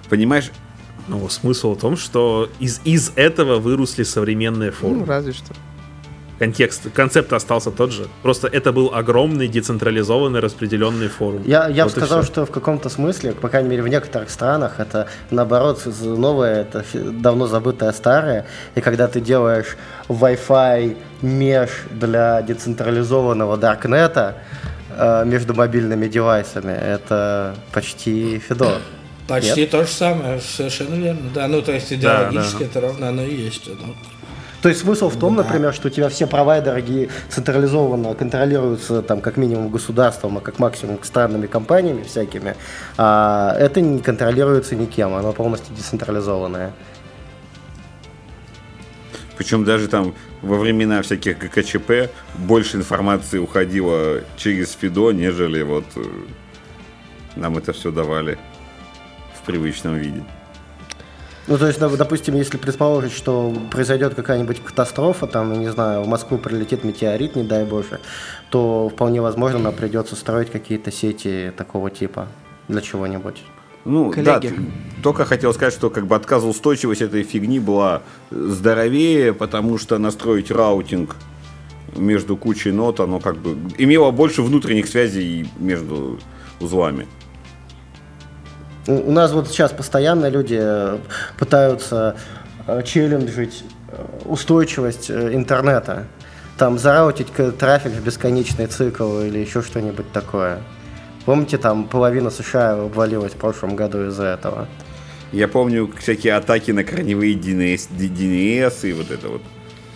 Speaker 1: Понимаешь,
Speaker 3: Ну, смысл в том, что из, из этого выросли современные
Speaker 2: Ну,
Speaker 3: форумы.
Speaker 2: разве что.
Speaker 3: Контекст, концепт остался тот же. Просто это был огромный децентрализованный распределенный форум.
Speaker 4: Я, я бы
Speaker 3: Вот и
Speaker 4: сказал, что в каком-то смысле, по крайней мере в некоторых странах, это наоборот новое, это давно забытое старое. И когда ты делаешь Wi-Fi меш для децентрализованного даркнета э, между мобильными девайсами, это почти Фидо.
Speaker 5: Почти то же самое, совершенно верно. Да, ну то есть идеологически
Speaker 3: да.
Speaker 5: это равно оно и есть. ну.
Speaker 4: То есть смысл в том,
Speaker 5: Да.
Speaker 4: например, что у тебя все провайдеры ги- централизованно контролируются там как минимум государством, а как максимум странными компаниями всякими, а это не контролируется никем, оно полностью децентрализованное.
Speaker 1: Причем даже там во времена всяких ГКЧП больше информации уходило через Фидо, нежели вот э, нам это все давали в привычном виде.
Speaker 4: Ну, то есть, доп- допустим, если предположить, что произойдет какая-нибудь катастрофа, там, я не знаю, в Москву прилетит метеорит, не дай боже, то вполне возможно нам придется строить какие-то сети такого типа для чего-нибудь.
Speaker 1: Ну, да,
Speaker 2: Коллеги.
Speaker 1: т- только хотел сказать, что как бы отказоустойчивость этой фигни была здоровее, потому что настроить раутинг между кучей нот, оно как бы имело больше внутренних связей между узлами.
Speaker 4: У нас вот сейчас постоянно люди э, пытаются э, челленджить э, устойчивость интернета. Там зараутить трафик в бесконечный цикл или еще что-нибудь такое. Помните, там половина США обвалилась в прошлом году из-за этого.
Speaker 1: Я помню всякие атаки на корневые DNS, DNS и вот это вот.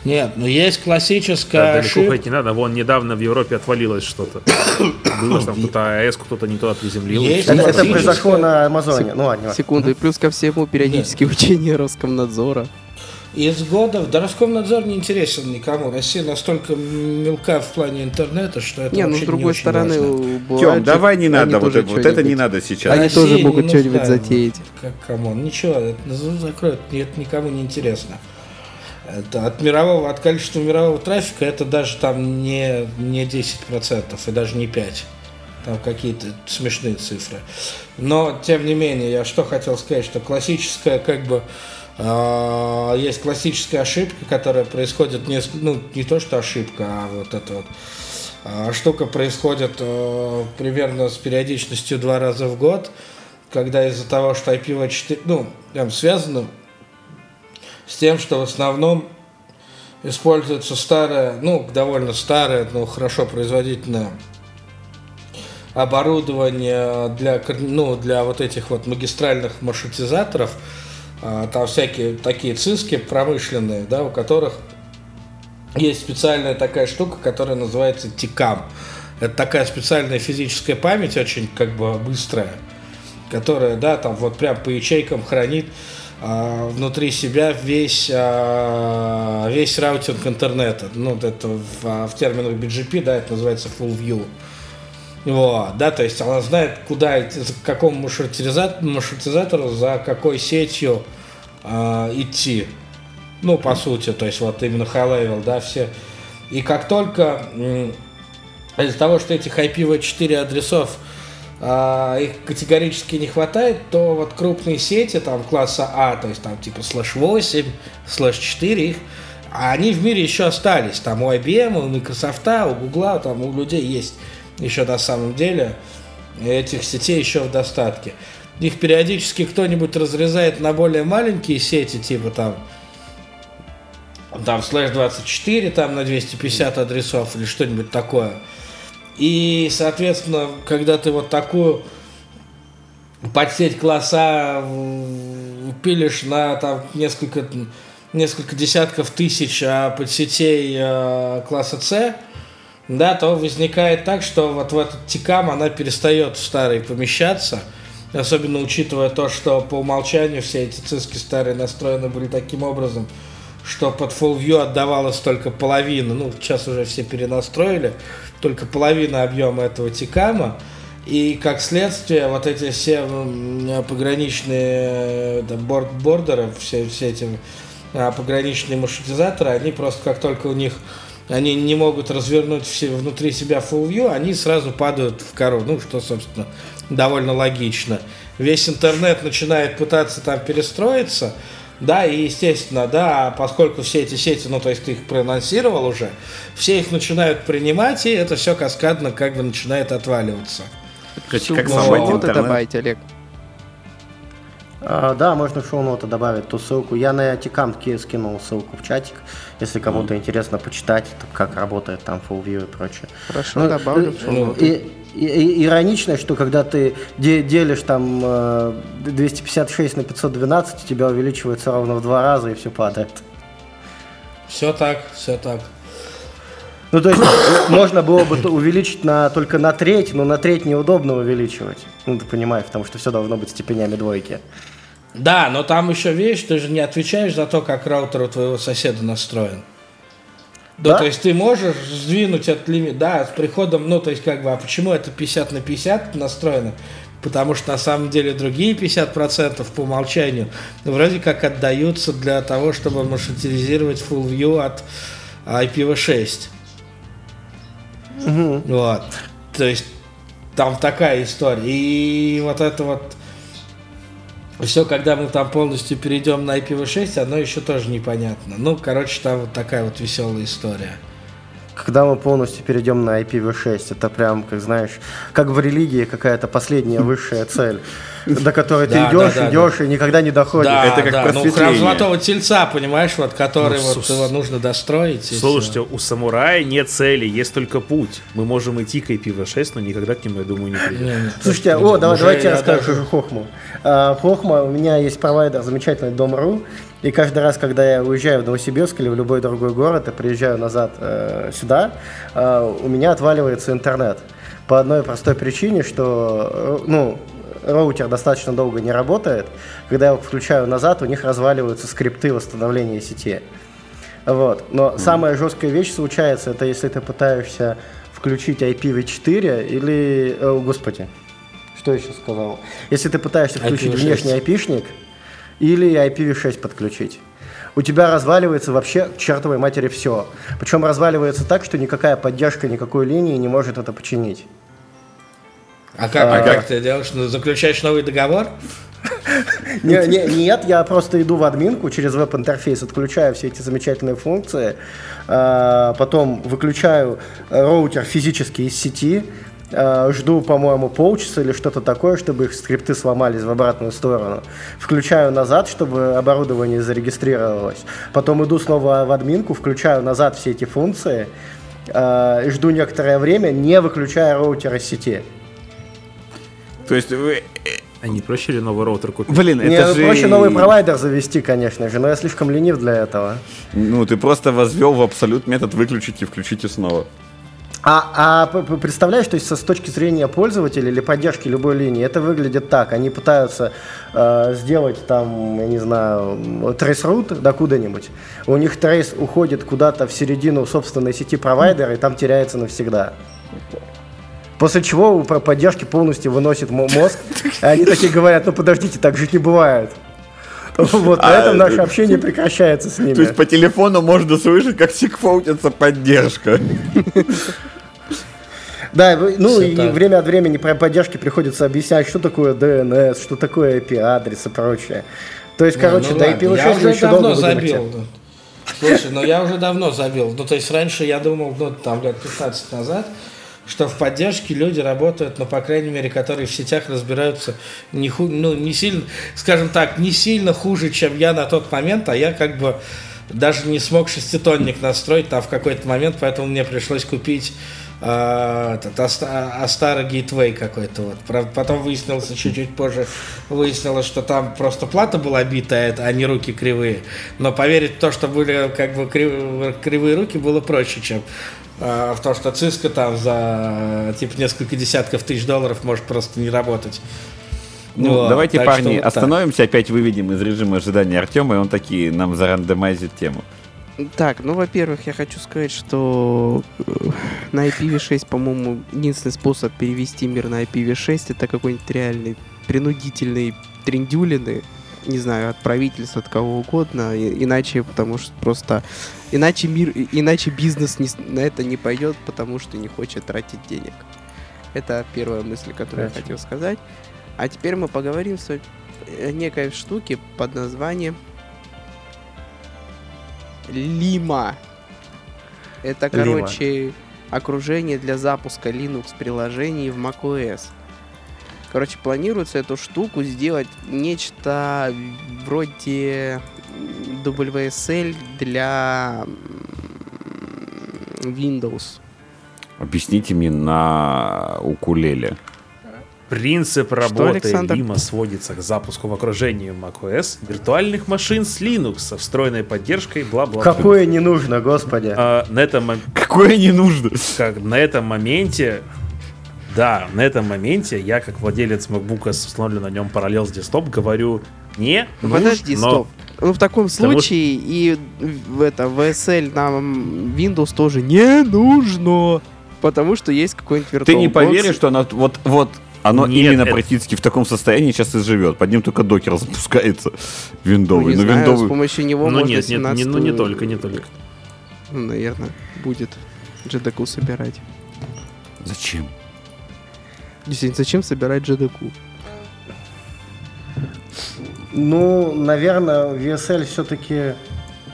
Speaker 5: Нет, ну есть
Speaker 3: Да,
Speaker 5: классическая
Speaker 3: далеко
Speaker 5: ошибка.
Speaker 3: ходить не надо. Вон недавно в Европе отвалилось что-то. Было, что там кто-то АЭС кто-то не туда приземлил.
Speaker 5: Есть
Speaker 4: Это, это произошло на Амазоне. Ну ладно.
Speaker 2: Секунду, и плюс ко всему периодические учения Роскомнадзора.
Speaker 5: Из года в Роскомнадзор не интересен никому. Россия настолько мелка в плане интернета, что это
Speaker 2: Не, ну
Speaker 5: вообще
Speaker 2: с другой
Speaker 5: очень
Speaker 2: стороны,
Speaker 5: важно.
Speaker 1: Тем, давай не надо, вот, вот это не надо сейчас.
Speaker 2: Они
Speaker 5: России
Speaker 2: тоже
Speaker 5: не
Speaker 2: могут что-нибудь затеять.
Speaker 5: Как кому? Ничего, это ну, закроют, это никому не интересно. Это от мирового, от количества мирового трафика это даже там не, не 10% и даже не 5%. Там какие-то смешные цифры. Но, тем не менее, я что хотел сказать, что классическая, как бы, э, есть классическая ошибка, которая происходит, не, ну, не то что ошибка, а вот это вот а, штука происходит э, примерно с периодичностью два раза в год, когда из-за того, что IPv4, ну, там связано с тем, что в основном используется старая, ну, довольно старая, но хорошо производительная оборудование для, ну, для вот этих вот магистральных маршрутизаторов, а, там всякие такие циски промышленные, да, у которых есть специальная такая штука, которая называется ТИКАМ. Это такая специальная физическая память, очень как бы быстрая, которая, да, там вот прям по ячейкам хранит а, внутри себя весь, а, весь раутинг интернета. Ну, это в, а, в терминах BGP, да, это называется full view. Вот, да, то есть она знает, куда за какому маршрутизатору, маршрутизатору за какой сетью э, идти. Ну, по сути, то есть вот именно high level, да, все. И как только из-за того, что этих IPv4 адресов э, их категорически не хватает, то вот крупные сети там класса А, то есть там типа слэш 8, слэш 4, их, они в мире еще остались. Там у IBM, у Microsoft, у Google, там у людей есть еще на самом деле. Этих сетей еще в достатке. Их периодически кто-нибудь разрезает на более маленькие сети, типа там там слэш 24 там на 250 адресов или что-нибудь такое. И, соответственно, когда ты вот такую подсеть класса пилишь на там несколько, несколько десятков тысяч а, подсетей а, класса С, да, то возникает так, что вот в этот тикам она перестает старый помещаться, особенно учитывая то, что по умолчанию все эти циски старые настроены были таким образом, что под Full View отдавалось только половина, ну, сейчас уже все перенастроили, только половина объема этого тикама, и как следствие вот эти все пограничные да, борд бордеры, все, все эти а, пограничные маршрутизаторы, они просто как только у них они не могут развернуть все внутри себя full view, они сразу падают в кору, ну, что, собственно, довольно логично. Весь интернет начинает пытаться там перестроиться, да, и естественно, да, поскольку все эти сети, ну, то есть ты их проанонсировал уже, все их начинают принимать, и это все каскадно как бы начинает отваливаться.
Speaker 2: Короче, как интернет. добавить, Олег.
Speaker 4: А, да, можно в шоу-ноты добавить ту ссылку. Я на Тикамтке скинул ссылку в чатик, если кому-то mm. интересно почитать, как работает там FullView и прочее.
Speaker 2: Хорошо, ну, добавлю в шоу-ноты.
Speaker 4: И, и, иронично, что когда ты де- делишь там 256 э, на 512, у тебя увеличивается ровно в два раза и все падает.
Speaker 5: Все так, все так.
Speaker 4: Ну, то есть можно было бы увеличить на, только на треть, но на треть неудобно увеличивать. Ну, ты понимаешь, потому что все должно быть степенями двойки.
Speaker 5: Да, но там еще вещь, ты же не отвечаешь за то, как раутер у твоего соседа настроен. Да, да? то есть ты можешь сдвинуть этот лимит, да, с приходом, ну, то есть как бы, а почему это 50 на 50 настроено? Потому что на самом деле другие 50% по умолчанию вроде как отдаются для того, чтобы маршрутизировать full view от IPv6. Угу. Вот. То есть там такая история. И вот это вот все, когда мы там полностью перейдем на IPv6, оно еще тоже непонятно. Ну, короче, там вот такая вот веселая история.
Speaker 4: Когда мы полностью перейдем на IPv6, это прям, как знаешь, как в религии какая-то последняя высшая цель до которой ты идешь, идешь и никогда не доходишь.
Speaker 5: Это как просветление. Ну, храм Золотого Тельца, понимаешь, вот, который ну, вот его нужно достроить.
Speaker 3: Слушайте, у самурая нет цели, есть только путь. Мы можем идти к IPv6, но никогда к нему, я думаю, не придем.
Speaker 4: Слушайте, о, давай, давайте я расскажу Хохму. А, Хохма, у меня есть провайдер замечательный Дом.ру, и каждый раз, когда я уезжаю в Новосибирск или в любой другой город и приезжаю назад э, сюда, э, у меня отваливается интернет. По одной простой причине, что, э, ну, роутер достаточно долго не работает, когда я его включаю назад, у них разваливаются скрипты восстановления сети. Вот. Но mm. самая жесткая вещь случается, это если ты пытаешься включить IPv4 или... О, господи, что я сейчас сказал? Если ты пытаешься включить IPv6. внешний IP-шник или IPv6 подключить у тебя разваливается вообще к чертовой матери все. Причем разваливается так, что никакая поддержка никакой линии не может это починить.
Speaker 5: А как, а, а как ты делаешь? Ну, заключаешь новый договор?
Speaker 4: Не, не, нет, я просто иду в админку через веб-интерфейс, отключаю все эти замечательные функции, а, потом выключаю роутер физически из сети, жду, по-моему, полчаса или что-то такое, чтобы их скрипты сломались в обратную сторону. Включаю назад, чтобы оборудование зарегистрировалось. Потом иду снова в админку, включаю назад все эти функции, а, жду некоторое время, не выключая роутер из сети.
Speaker 1: То есть вы...
Speaker 3: А не проще ли новый роутер купить?
Speaker 1: Блин, это
Speaker 4: ну,
Speaker 1: же...
Speaker 4: проще новый провайдер завести, конечно же, но я слишком ленив для этого.
Speaker 1: Ну, ты просто возвел в абсолют метод выключить и включите снова.
Speaker 4: А, а представляешь, то есть с точки зрения пользователя или поддержки любой линии, это выглядит так. Они пытаются э, сделать там, я не знаю, трейс-рут да куда-нибудь. У них трейс уходит куда-то в середину собственной сети провайдера и там теряется навсегда. После чего у поддержки полностью выносит мо- мозг, и они такие говорят, ну подождите, так жить не бывает. Вот, на
Speaker 1: А,
Speaker 4: этом наше общение прекращается с ними.
Speaker 1: То есть по телефону можно слышать, как сикфоутится поддержка.
Speaker 4: Да, ну и
Speaker 5: так.
Speaker 4: время от времени про поддержки приходится объяснять, что такое DNS, что такое IP-адрес и прочее. То есть, короче,
Speaker 5: ну
Speaker 4: до
Speaker 5: ладно,
Speaker 4: IPv6
Speaker 5: я
Speaker 4: еще
Speaker 5: давно
Speaker 4: долго
Speaker 5: забил. ну. Слушай, ну я уже давно забил. Ну, то есть раньше я думал, ну, там лет 15 назад, что в поддержке люди работают, ну, по крайней мере, которые в сетях разбираются не, ху- ну, не сильно, скажем так, не сильно хуже, чем я на тот момент, а я как бы даже не смог шеститонник настроить там в какой-то момент, поэтому мне пришлось купить этот Аста- Астара Гейтвей какой-то вот. Правда, потом выяснилось, чуть-чуть позже выяснилось, что там просто плата была битая, а не руки кривые. Но поверить в то, что были как бы крив- кривые руки, было проще, чем а, в то, что Cisco там за типа несколько десятков тысяч долларов может просто не работать.
Speaker 1: Ну,
Speaker 5: Вот,
Speaker 1: давайте,
Speaker 5: так что
Speaker 1: парни,
Speaker 5: вот так.
Speaker 1: остановимся, опять выведем из режима ожидания Артема, и он таки нам зарандомайзит тему.
Speaker 2: Так, ну, во-первых, я хочу сказать, что э, на IPv6, по-моему, единственный способ перевести мир на IPv6 это какой-нибудь реальный принудительный трендюлины, не знаю, от правительства, от кого угодно, и- иначе, потому что просто, иначе мир, иначе бизнес не на это не пойдет, потому что не хочет тратить денег. Это первая мысль, которую я
Speaker 4: Конечно.
Speaker 2: хотел сказать. А теперь мы поговорим с- о некой штуке под названием Лима. Это,
Speaker 4: Лима.
Speaker 2: короче, окружение для запуска Linux приложений в macOS. Короче, планируется эту штуку сделать нечто вроде WSL для Windows.
Speaker 1: Объясните мне на укулеле.
Speaker 3: Принцип работы
Speaker 2: Александр?
Speaker 3: Лима сводится к запуску в окружении macOS виртуальных машин с Linux со встроенной поддержкой, бла-бла.
Speaker 4: Какое не нужно, господи.
Speaker 3: А, на, этом, мом-
Speaker 1: Какое не нужно?
Speaker 3: как, на этом моменте, да, на этом моменте я, как владелец MacBook с установленным на нем параллел с десктоп, говорю, не
Speaker 2: Ну,
Speaker 3: нужно.
Speaker 2: подожди, стоп. Ну, в таком
Speaker 3: Потому
Speaker 2: случае и в это VSL нам Windows тоже не нужно. Потому что есть какой-нибудь VirtualBox.
Speaker 1: Ты не поверишь, что оно вот, вот оно
Speaker 3: Нет,
Speaker 1: именно
Speaker 3: это-
Speaker 1: практически в таком состоянии сейчас и живет. Под ним только докер запускается
Speaker 2: Ну,
Speaker 1: виндовый.
Speaker 2: не
Speaker 1: Но
Speaker 2: знаю, с
Speaker 1: виндовый...
Speaker 2: помощью него
Speaker 3: Ну
Speaker 2: можно
Speaker 3: нет, нет, не, ну не
Speaker 2: 17-ю,
Speaker 3: только, не только.
Speaker 2: Ну, наверное, будет JDQ собирать.
Speaker 1: Зачем?
Speaker 2: Действительно, зачем собирать JDQ?
Speaker 4: Ну, наверное, VSL все-таки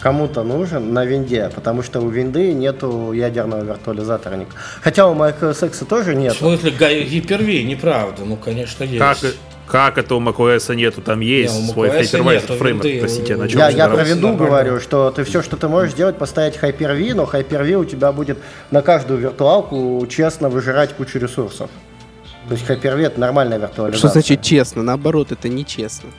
Speaker 4: кому-то нужен на винде, потому что у винды нету ядерного виртуализатора. Хотя у macOS X тоже
Speaker 5: В
Speaker 4: нет.
Speaker 5: смысле, га- гиперви, неправда, ну, конечно, есть.
Speaker 3: Как, как это у macOS нету? Там есть
Speaker 5: Не,
Speaker 3: свой hypervisor
Speaker 5: нету
Speaker 3: фреймворк.
Speaker 5: винды,
Speaker 3: Простите, на чем
Speaker 4: Я, я про винду говорю, что ты все, что ты можешь сделать, поставить Hyper-V, но Hyper-V у тебя будет на каждую виртуалку честно выжирать кучу ресурсов. То есть Hyper-V это нормальная виртуализация.
Speaker 2: Что значит честно? Наоборот, это нечестно.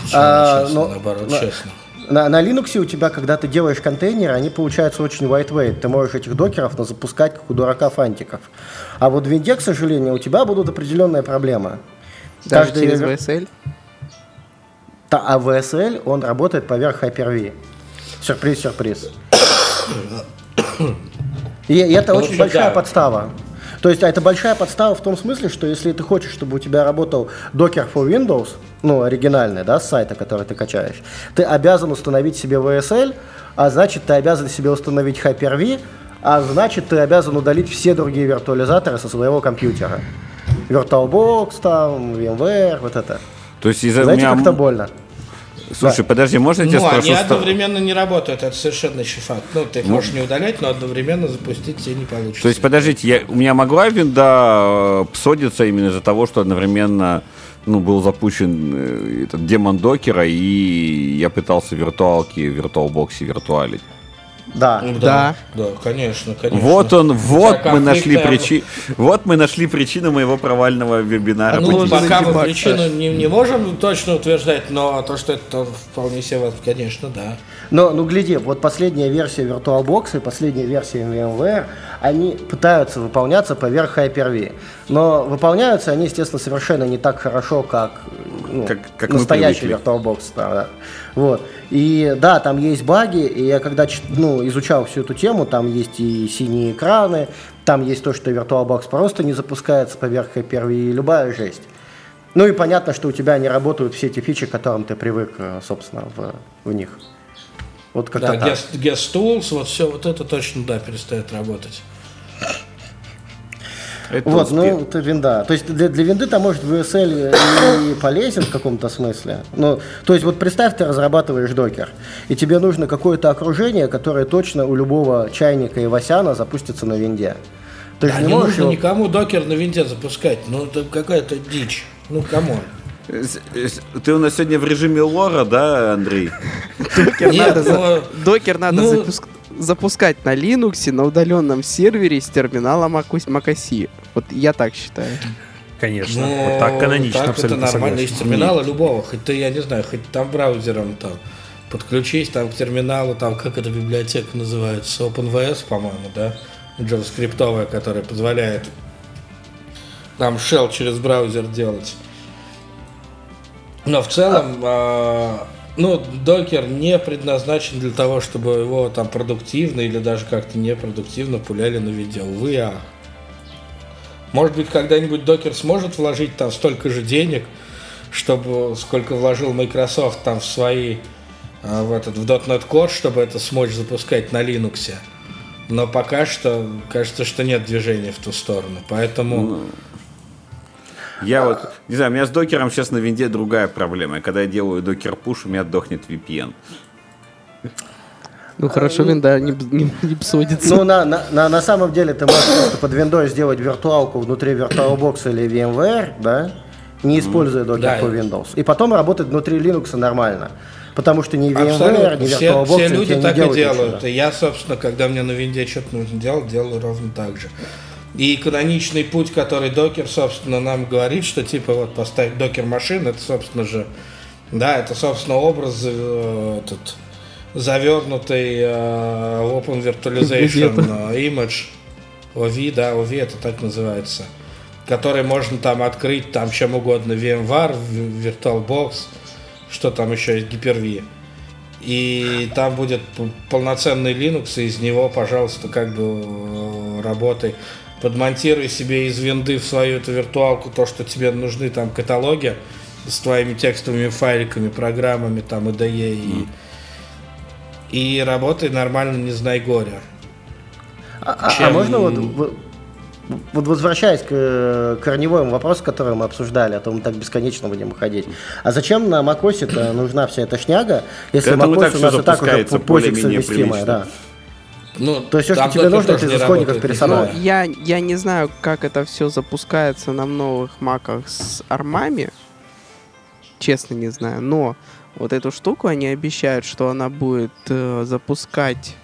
Speaker 5: Почему
Speaker 4: А,
Speaker 5: нечестно,
Speaker 4: ну,
Speaker 5: наоборот,
Speaker 4: на-
Speaker 5: честно.
Speaker 4: На, на Linux у тебя, когда ты делаешь контейнеры, они получаются очень lightweight. Ты можешь этих докеров на запускать, как у дурака фантиков. А вот в винде, к сожалению, у тебя будут определенные проблемы.
Speaker 2: Даже
Speaker 4: Каждый
Speaker 2: через VSL?
Speaker 4: Та- а VSL, он работает поверх Hyper-V. Сюрприз, сюрприз. И, и это
Speaker 5: Ну,
Speaker 4: очень большая
Speaker 5: да.
Speaker 4: подстава. То есть а это большая подстава в том смысле, что если ты хочешь, чтобы у тебя работал Docker for Windows, ну, оригинальный, да, с сайта, который ты качаешь, ты обязан установить себе VSL, а значит, ты обязан себе установить Hyper-V, а значит, ты обязан удалить все другие виртуализаторы со своего компьютера. VirtualBox, там, VMware, вот это.
Speaker 1: То есть из-за
Speaker 4: Знаете,
Speaker 1: меня...
Speaker 4: как это больно?
Speaker 1: Слушай, подожди, можно я тебя
Speaker 5: Ну, они
Speaker 1: спрошу? ста-
Speaker 5: одновременно не работают, это совершенно еще факт. Ну, ты их можешь не удалять, но одновременно запустить тебе не получится.
Speaker 1: То есть, подождите, я, у меня могла винда э, псодиться именно из-за того, что одновременно ну, был запущен э, этот демон докера, и я пытался виртуалки в VirtualBox виртуалить.
Speaker 4: Да.
Speaker 2: Да.
Speaker 5: Да, конечно, конечно.
Speaker 1: Вот он, вот мы нашли причину, вот мы нашли причину моего провального вебинара.
Speaker 5: Ну, пока мы причину не, не можем точно утверждать, но то, что это вполне себе, конечно, да.
Speaker 4: Но, ну гляди, вот последняя версия VirtualBox и последняя версия VMware, они пытаются выполняться поверх Hyper-V. Но выполняются они, естественно, совершенно не так хорошо, как, ну,
Speaker 1: Как- как
Speaker 4: настоящий. VirtualBox. да, да. Вот. И да, там есть баги, и я когда ну, изучал всю эту тему, там есть и синие экраны, там есть то, что VirtualBox просто не запускается поверх Hyper-V, и любая жесть. Ну и понятно, что у тебя не работают все эти фичи, к которым ты привык, э, собственно, в, в них. Вот как-то
Speaker 5: Да,
Speaker 4: так.
Speaker 5: guest, guest tools, вот все, вот это точно, да, перестает работать.
Speaker 1: Это
Speaker 4: Вот,
Speaker 1: успех.
Speaker 4: ну, это винда. То есть для, для винды там может VSL и полезен в каком-то смысле. Ну, то есть вот представь, ты разрабатываешь докер, и тебе нужно какое-то окружение, которое точно у любого чайника и васяна запустится на винде. Ты
Speaker 5: Да, не,
Speaker 4: не можешь
Speaker 5: нужно
Speaker 4: его-
Speaker 5: никому докер на винде запускать. Ну, это какая-то дичь. Ну,
Speaker 1: с- Ты у нас сегодня в режиме лора, да, Андрей?
Speaker 2: Докер
Speaker 5: Нет,
Speaker 2: надо,
Speaker 5: но-
Speaker 2: докер надо
Speaker 5: ну-
Speaker 2: запуск- запускать на Linux на удаленном сервере с терминала Mac- macOS. Вот я так считаю.
Speaker 3: Конечно.
Speaker 5: Ну,
Speaker 3: вот так канонично
Speaker 5: так
Speaker 3: абсолютно
Speaker 5: это нормально.
Speaker 3: согласен.
Speaker 5: Из терминала любого, хоть ты, я не знаю, хоть там браузером там подключись там к терминалу, там как эта библиотека называется, OpenVS, по-моему, да, JavaScript, которая позволяет там shell через браузер делать. Но в целом, а, ну, докер не предназначен для того, чтобы его там продуктивно или даже как-то непродуктивно пуляли на видео. Увы, ах. Может быть, когда-нибудь докер сможет вложить там столько же денег, чтобы сколько вложил Microsoft там в свои а, в этот в .NET Core, чтобы это смочь запускать на Linux. Но пока что кажется, что нет движения в ту сторону. Поэтому
Speaker 1: Я вот, не знаю, у меня с докером сейчас на винде другая проблема. Когда я делаю докер пуш, у меня дохнет VPN.
Speaker 2: Ну хорошо, винда не, не, не псодится.
Speaker 4: Ну, на, на, на, на самом деле ты можешь просто под виндой сделать виртуалку внутри VirtualBox или VMware, да, не используя докер по Windows. И потом работать внутри Linux нормально. Потому что ни VMware,
Speaker 5: Абсолютно. Все,
Speaker 4: VirtualBox
Speaker 5: все
Speaker 4: тебе
Speaker 5: люди
Speaker 4: не
Speaker 5: так и
Speaker 4: делают
Speaker 5: делают.
Speaker 4: ничего.
Speaker 5: И я, собственно, когда мне на винде что-то нужно делать, делаю ровно так же. И каноничный путь, который докер, собственно, нам говорит, что типа вот поставить докер машин, это, собственно же, да, это, собственно, образ э, этот завернутый э, в Open Virtualization э, Image OV, да, OV это так называется, который можно там открыть там чем угодно, VMware, VirtualBox, что там еще есть, Hyper-V. И там будет полноценный Linux, и из него, пожалуйста, как бы э, работай. Подмонтируй себе из винды в свою эту виртуалку то, что тебе нужны там каталоги с твоими текстовыми файликами, программами, там IDE и, и работай нормально, не знай горя.
Speaker 4: А, а- а
Speaker 5: чем-
Speaker 4: можно вот, вот возвращаясь к корневому вопросу, который мы обсуждали, а то мы так бесконечно будем уходить. А зачем на macOS нужна вся эта шняга, если macOS у нас и так уже пофиг совместимая, да.
Speaker 5: Ну,
Speaker 4: То есть всё, что тебе нужно, это из исходников персонажа.
Speaker 2: Ну, я, я не знаю, как это все запускается на новых маках с армами. Честно не знаю. Но вот эту штуку они обещают, что она будет э, запускать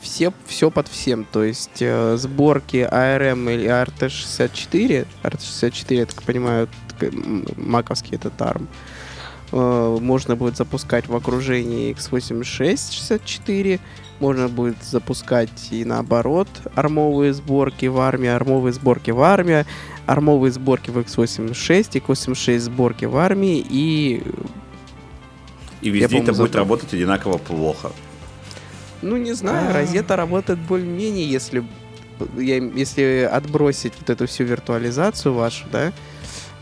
Speaker 2: все, все под всем. То есть э, сборки ARM или RT64. RT64, я так понимаю, маковский этот ARM. э, Можно будет запускать в окружении x86-64. Можно будет запускать и наоборот армовые сборки в армии, армовые сборки в армии, армовые сборки в x86, x86 сборки в армии и
Speaker 1: И везде это будет
Speaker 2: забыл.
Speaker 1: работать одинаково плохо.
Speaker 2: Ну, не знаю, розета работает более-менее, если, я- если отбросить вот эту всю виртуализацию вашу, да,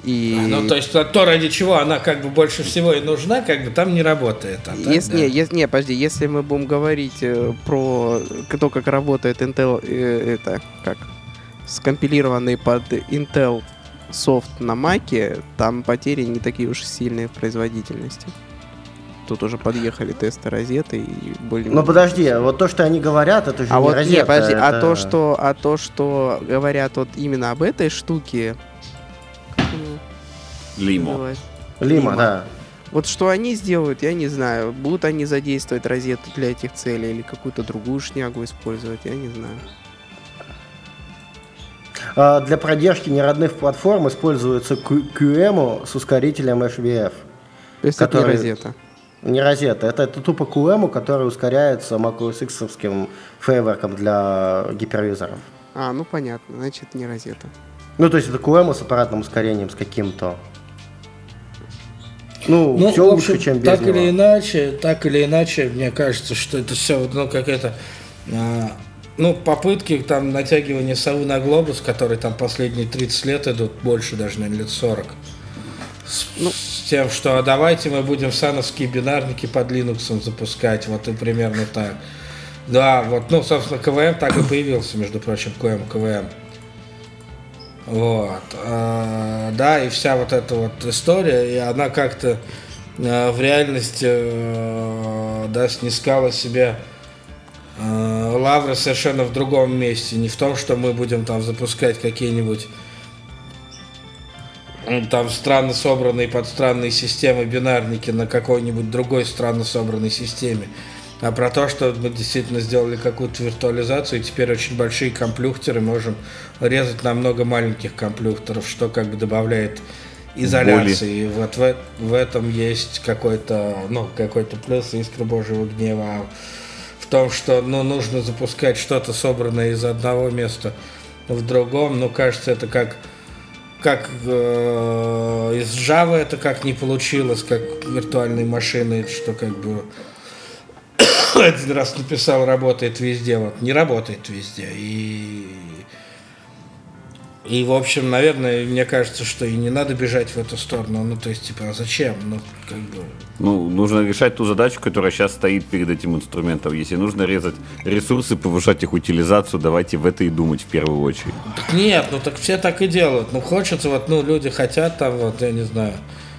Speaker 2: и...
Speaker 5: Ну, то есть то, то, ради чего она как бы больше всего и нужна, как бы там не работает. а так,
Speaker 2: Если,
Speaker 5: да.
Speaker 2: не, ес- не, подожди, если мы будем говорить э, про то, как работает Intel, э, это, как, скомпилированный под Intel софт на Маке, там потери не такие уж сильные в производительности. Тут уже подъехали тесты розеты и более
Speaker 4: Ну подожди, вот то, что они говорят, это же
Speaker 2: А
Speaker 4: не
Speaker 2: вот
Speaker 4: розетка,
Speaker 2: не, подожди, а
Speaker 4: это-
Speaker 2: то, что, а то, что говорят вот именно об этой штуке,
Speaker 1: Лимо.
Speaker 4: Лима. да.
Speaker 2: Вот что они сделают, я не знаю. Будут они задействовать розетку для этих целей или какую-то другую шнягу использовать, я не знаю.
Speaker 4: А для продержки неродных платформ используется QEMU с ускорителем HVF.
Speaker 2: То есть который... это не розета?
Speaker 4: Не розета, это, это тупо QEMU, который ускоряется macOS X фреймворком для гипервизоров.
Speaker 2: А, ну понятно, значит не розета.
Speaker 4: Ну, то есть это QEMU с аппаратным ускорением, с каким-то.
Speaker 5: Ну, ну все общем, лучше, чем без так него. или иначе, так или иначе, мне кажется, что это все, ну, как это, а, ну, попытки там натягивания совы на глобус, которые там последние 30 лет идут, больше даже, наверное, лет 40. С, ну, тем, что а давайте мы будем сановские бинарники под Linux запускать, вот и примерно так. Да, вот, ну, собственно, КВМ так и появился, между прочим, КВМ, КВМ. Вот. А, да, и вся вот эта вот история, и она как-то а, в реальности а, да, снискала себе а, лавры совершенно в другом месте. Не в том, что мы будем там запускать какие-нибудь там странно собранные под странные системы бинарники на какой-нибудь другой странно собранной системе а про то, что мы действительно сделали какую-то виртуализацию, и теперь очень большие комплюхтеры можем резать на много маленьких комплюхтеров, что как бы добавляет изоляции. И вот в, в этом есть какой-то, ну, какой-то плюс искры Божьего гнева. В том, что ну, нужно запускать что-то собранное из одного места в другом, ну, кажется, это как как э, из Java это как не получилось, как виртуальной машины, что как бы один раз написал, работает везде, вот не работает везде. И, и в общем, наверное, мне кажется, что и не надо бежать в эту сторону. Ну, то есть, типа, а зачем? Ну, как бы...
Speaker 1: Ну, нужно решать ту задачу, которая сейчас стоит перед этим инструментом. Если нужно резать ресурсы, повышать их утилизацию, давайте в это и думать в первую очередь.
Speaker 5: Так нет, ну так все так и делают. Ну, хочется, вот, ну, люди хотят там, вот, я не знаю,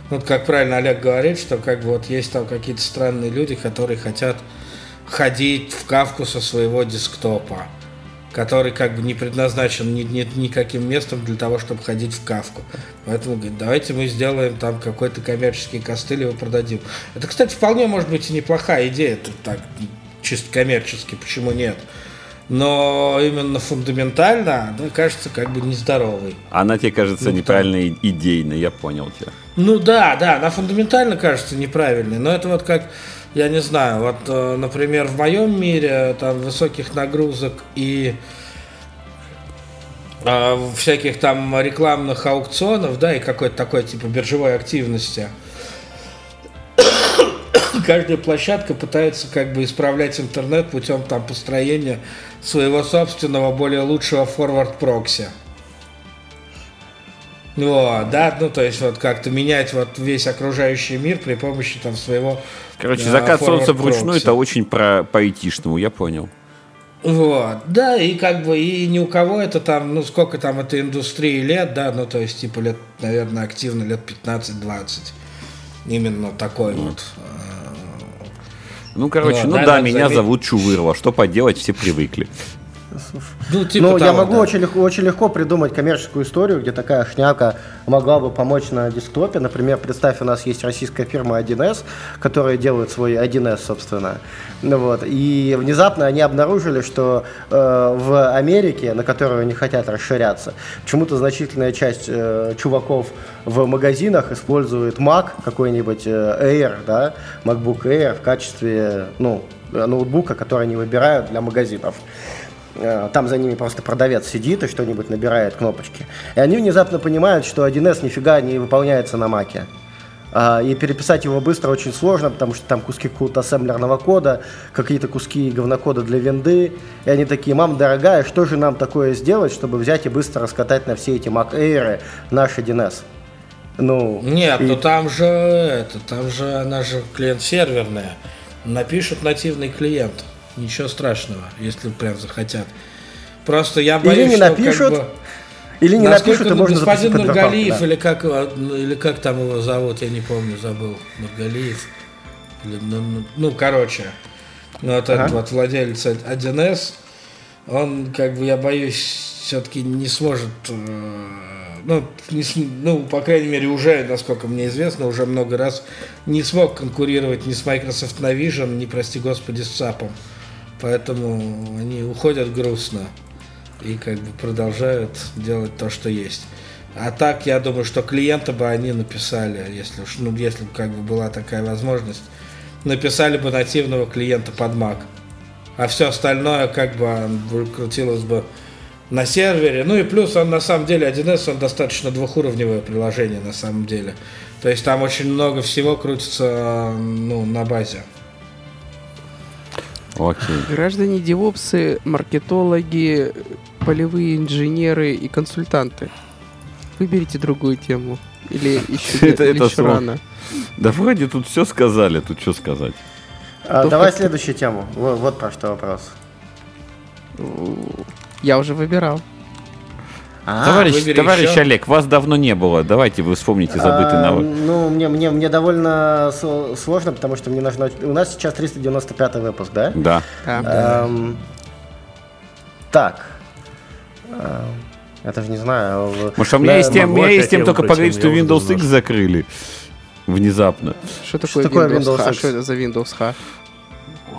Speaker 5: вот как правильно Олег говорит, что как бы вот есть там какие-то странные люди, которые хотят ходить в кавку со своего десктопа, который как бы не предназначен ни, ни, никаким местом для того, чтобы ходить в кавку. Поэтому говорит, давайте мы сделаем там какой-то коммерческий костыль и его продадим. Это, кстати, вполне может быть и неплохая идея, тут так чисто коммерчески, почему нет? но именно фундаментально, она кажется как бы нездоровой.
Speaker 1: Она тебе кажется ну, неправильной там... идейной, я понял тебя.
Speaker 5: Ну да, да, она фундаментально кажется неправильной, но это вот как я не знаю, вот, э, например, в моем мире там высоких нагрузок и э, всяких там рекламных аукционов, да, и какой-то такой типа биржевой активности. Каждая площадка пытается как бы исправлять интернет путем там построения своего собственного более лучшего форвард прокси. Вот, да, ну то есть вот как-то менять вот весь окружающий мир при помощи там своего
Speaker 1: Короче, да, закат солнца вручную это очень про по-айтишному, я понял.
Speaker 5: Вот, да, и как бы и ни у кого это там, ну сколько там этой индустрии лет, да, ну то есть типа лет, наверное, активно лет 15-20. Именно такой вот. вот.
Speaker 1: Э, ну, короче, вот, ну да, да меня зовут Чувырова, что поделать, все привыкли.
Speaker 4: Ну, типа ну того, я могу да. очень, легко, очень легко придумать коммерческую историю, где такая шняка могла бы помочь на десктопе. Например, представь, у нас есть российская фирма 1С, которая делает свой 1С, собственно. Ну, вот. И внезапно они обнаружили, что э, в Америке, на которую они хотят расширяться, почему-то значительная часть э, чуваков в магазинах использует Mac, какой-нибудь э, Air, да, MacBook Air в качестве ну, ноутбука, который они выбирают для магазинов. Э, там за ними просто продавец сидит и что-нибудь набирает кнопочки. И они внезапно понимают, что 1С нифига не выполняется на маке. А, и переписать его быстро очень сложно, потому что там куски какого-то ассемблерного кода, какие-то куски говнокода для винды. И они такие, мам, дорогая, что же нам такое сделать, чтобы взять и быстро раскатать на все эти Mac Air наш 1С?
Speaker 5: Ну, Нет, и... ну там же это, там же она же клиент серверная. Напишут нативный клиент. Ничего страшного, если прям захотят. Просто я боюсь,
Speaker 4: или не
Speaker 5: что
Speaker 4: напишут,
Speaker 5: как бы,
Speaker 4: или не напишут, и можно
Speaker 5: господин Нургалиев, да. или как, или как там его зовут, я не помню, забыл. Нургалиев. Или, ну, ну, короче, ну, вот ага. этот вот владелец 1С, он, как бы, я боюсь, все-таки не сможет, э, ну, не, ну, по крайней мере, уже, насколько мне известно, уже много раз не смог конкурировать ни с Microsoft Navision, ни, прости господи, с SAP. Поэтому они уходят грустно и как бы продолжают делать то, что есть. А так, я думаю, что клиента бы они написали, если уж, ну, если бы как бы была такая возможность, написали бы нативного клиента под Mac. А все остальное как бы крутилось бы на сервере. Ну и плюс он на самом деле 1С, он достаточно двухуровневое приложение на самом деле. То есть там очень много всего крутится ну, на базе.
Speaker 2: Окей. Граждане девопсы, маркетологи, полевые инженеры и консультанты. Выберите другую тему. Или еще, это, или еще рано.
Speaker 1: Да вроде тут все сказали, тут что сказать.
Speaker 4: А, давай хоть... следующую тему. Вот, вот про что вопрос.
Speaker 2: Я уже выбирал.
Speaker 1: А, товарищ, товарищ еще? Олег, вас давно не было. Давайте вы вспомните забытый а, навык.
Speaker 4: Ну, мне, мне, мне довольно сложно, потому что мне нужно... У нас сейчас 395 выпуск, да?
Speaker 1: Да.
Speaker 4: А, эм, так. Эм, я даже не знаю.
Speaker 1: Может, у меня есть тем, у меня есть тем только поговорить, что Windows X закрыли. Внезапно.
Speaker 2: Что такое, что такое Windows, Windows X? Что это за Windows H?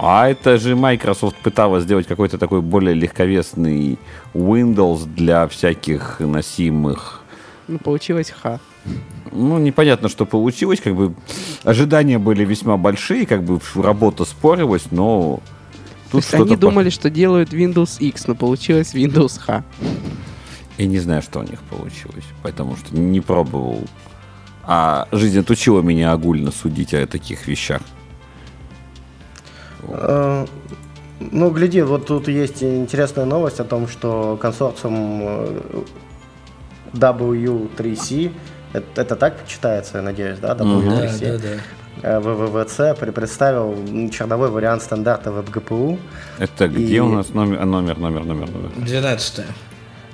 Speaker 1: А это же Microsoft пыталась сделать какой-то такой более легковесный Windows для всяких носимых.
Speaker 2: Ну, получилось ха.
Speaker 1: Ну, непонятно, что получилось. Как бы ожидания были весьма большие, как бы работа спорилась, но
Speaker 2: тут что-то... Они думали, что делают Windows X, но получилось Windows H.
Speaker 1: Я не знаю, что у них получилось, потому что не пробовал. А жизнь отучила меня огульно судить о таких вещах.
Speaker 4: Э, ну, гляди, вот тут есть интересная новость о том, что консорциум э, W3C, это, это так читается, я надеюсь, да, W3C, да, да, да. ВВВЦ представил черновой вариант стандарта WebGPU.
Speaker 1: Это где и... у нас номер, номер, номер, номер? номер?
Speaker 5: 12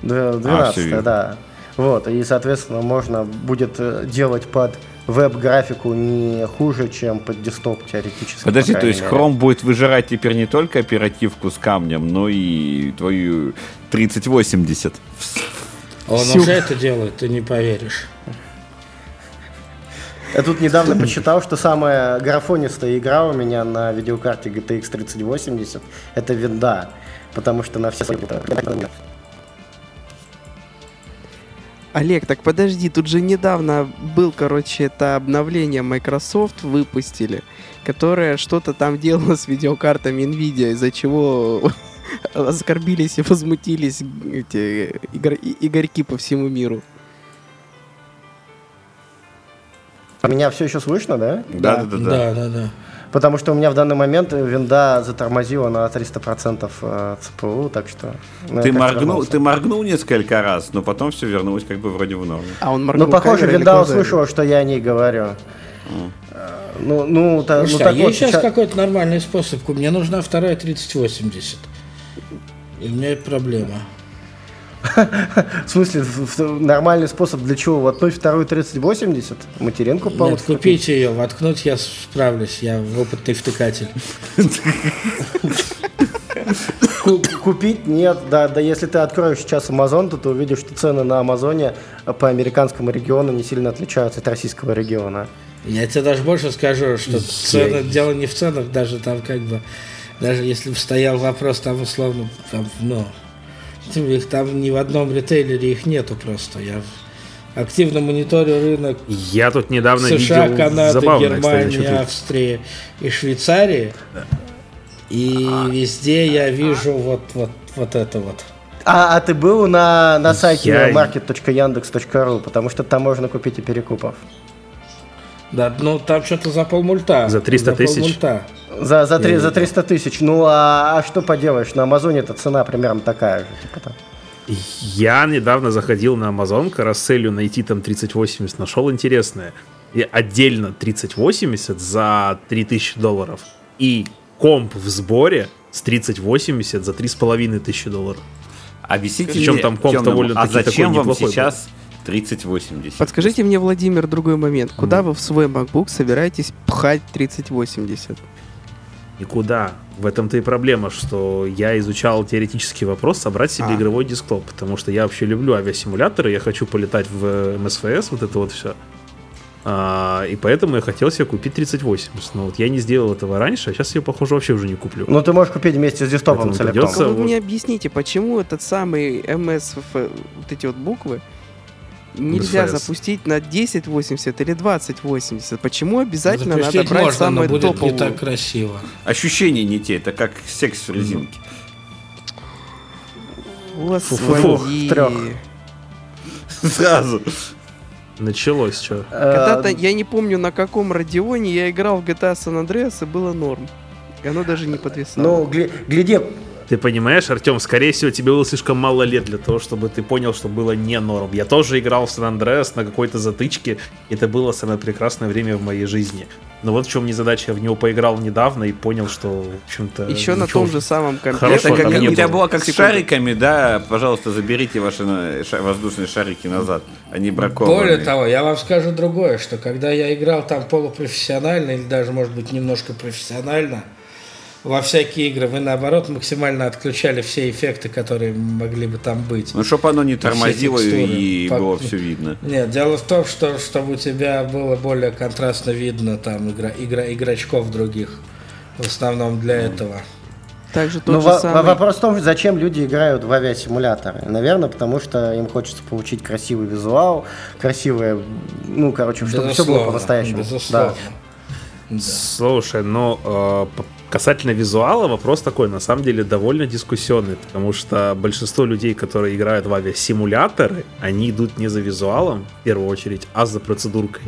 Speaker 4: 12 а, да. Вот, и, соответственно, можно будет э, делать под веб-графику не хуже, чем под десктоп теоретически.
Speaker 1: Подожди, то есть мере. Chrome будет выжирать теперь не только оперативку с камнем, но и твою 3080.
Speaker 5: Он Сюх. уже это делает, ты не поверишь.
Speaker 4: Я тут недавно почитал, что самая графонистая игра у меня на видеокарте GTX 3080 это винда, потому что на все
Speaker 2: Олег, так подожди, тут же недавно был, короче, это обновление Microsoft выпустили, которое что-то там делало с видеокартами Nvidia, из-за чего оскорбились и возмутились эти игр... игорьки по всему миру.
Speaker 4: Меня все еще слышно, да?
Speaker 1: Да, да, да.
Speaker 5: Да, да, да.
Speaker 4: Потому что у меня в данный момент винда затормозила на 300% э, ЦПУ, так что...
Speaker 1: Ну, ты, моргнул, ты моргнул несколько раз, но потом все вернулось как бы вроде в норму.
Speaker 4: А он моргнул Ну, похоже, винда услышала, что я о ней говорю. Mm.
Speaker 5: Ну, ну, та, ну, так а есть вот, сейчас какой-то нормальный способ. Мне нужна вторая 3080. И у меня проблема.
Speaker 4: В смысле, нормальный способ для чего? Воткнуть вторую 3080? Материнку
Speaker 5: Нет, купите ее, воткнуть я справлюсь, я опытный втыкатель.
Speaker 4: Купить нет, да, да, если ты откроешь сейчас Amazon, то ты увидишь, что цены на Амазоне по американскому региону не сильно отличаются от российского региона.
Speaker 5: Я тебе даже больше скажу, что цены, дело не в ценах, даже там как бы, даже если бы стоял вопрос там условно, там, ну, их там ни в одном ритейлере их нету просто. Я активно мониторю рынок
Speaker 3: Я тут недавно
Speaker 5: США, видел Канады, Германии, кстати, Австрии и Швейцарии. И везде я вижу вот, вот, вот это вот.
Speaker 4: А, а ты был на, на сайте я... market.yandex.ru, потому что там можно купить и перекупов.
Speaker 5: Да, ну там что-то за полмульта.
Speaker 3: За 300 за тысяч?
Speaker 5: Полмульта.
Speaker 4: За, за, 3, за 300 тысяч. Ну, а, а что поделаешь? На Амазоне эта цена примерно такая же. Типа, там.
Speaker 3: Я недавно заходил на Amazon, каруселью найти там 3080, нашел интересное. И отдельно 3080 за 3000 долларов. И комп в сборе с 3080 за 3500 долларов.
Speaker 1: Объясните Причем там комп довольно А зачем вам сейчас 3080?
Speaker 2: Подскажите мне, Владимир, другой момент. Куда mm. вы в свой MacBook собираетесь пхать 3080?
Speaker 3: Никуда. В этом-то и проблема, что я изучал теоретический вопрос собрать себе
Speaker 2: А.
Speaker 3: игровой десктоп, потому что я вообще люблю авиасимуляторы, я хочу полетать в МСФС, вот это вот все. и поэтому я хотел себе купить 3080. Но вот я не сделал этого раньше, а сейчас я, похоже, вообще уже не куплю.
Speaker 4: Ну, ты можешь купить вместе с
Speaker 3: Поэтому
Speaker 4: целиком.
Speaker 3: придется-
Speaker 2: Вы
Speaker 3: вот-
Speaker 2: мне объясните, почему этот самый МСФ, вот эти вот буквы, нельзя
Speaker 3: MSFS.
Speaker 2: запустить на 1080 или 2080? Почему обязательно
Speaker 5: Запустить
Speaker 2: надо брать
Speaker 5: можно, но
Speaker 2: самое
Speaker 5: будет
Speaker 2: топовое?
Speaker 5: не так красиво.
Speaker 1: Ощущения не те, это как секс в резинке.
Speaker 2: Господи.
Speaker 4: в трёх.
Speaker 1: Сразу.
Speaker 3: Началось что?
Speaker 4: Э,
Speaker 2: Когда-то, я не помню, на каком радионе я играл в GTA San Andreas, и было норм. И оно даже не подвисало.
Speaker 4: Ну, гли- гляди,
Speaker 3: Ты понимаешь, Артем, скорее всего, тебе было слишком мало лет для того, чтобы ты понял, что было не норм. Я тоже играл в Сан Андреас на какой-то затычке, и это было самое прекрасное время в моей жизни. Но вот в чем незадача, я в него поиграл недавно и понял, что, в общем-то...
Speaker 2: Еще на том же самом
Speaker 3: Хорошо,
Speaker 2: компьютере.
Speaker 1: Это как у тебя
Speaker 3: было.
Speaker 1: было как с шариками, да, пожалуйста, заберите ваши ша- воздушные шарики назад, они бракованные.
Speaker 5: Более того, я вам скажу другое, что когда я играл там полупрофессионально или даже, может быть, немножко профессионально, во всякие игры вы, наоборот, максимально отключали все эффекты, которые могли бы там быть.
Speaker 1: Ну, чтобы оно не тормозило
Speaker 5: текстуры.
Speaker 1: и
Speaker 5: По-
Speaker 1: было все видно.
Speaker 5: Нет, дело в том, что чтобы у тебя было более контрастно видно там игра, игра, игрочков других. В основном для этого.
Speaker 2: Также тот
Speaker 4: Ну,
Speaker 2: же
Speaker 4: во-
Speaker 2: самый...
Speaker 4: вопрос в том, зачем люди играют в авиасимуляторы. Наверное, потому что им хочется получить красивый визуал, красивое, ну, короче, чтобы все было
Speaker 5: Безусловно,
Speaker 4: по-настоящему.
Speaker 5: Безусловно. Да.
Speaker 3: Слушай, но э, касательно визуала вопрос такой, на самом деле, довольно дискуссионный, потому что большинство людей, которые играют в авиасимуляторы, они идут не за визуалом, в первую очередь, а за процедуркой.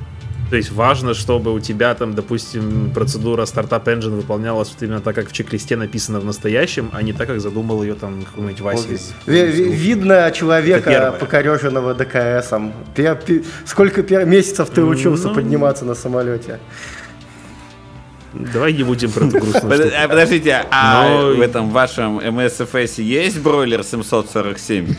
Speaker 3: То есть важно, чтобы у тебя там, допустим, процедура стартап engine выполнялась вот именно так, как в чек-листе написано в настоящем, а не так, как задумал ее там какой-нибудь Вася.
Speaker 4: Ви- ви- Видно человека, покореженного ДКСом. Сколько пер- месяцев ты учился
Speaker 3: Ну.
Speaker 4: подниматься на самолете?
Speaker 3: Давай не будем про эту грустную
Speaker 1: а, Подождите, а
Speaker 3: Но-
Speaker 1: в этом вашем МСФС есть бройлер 747?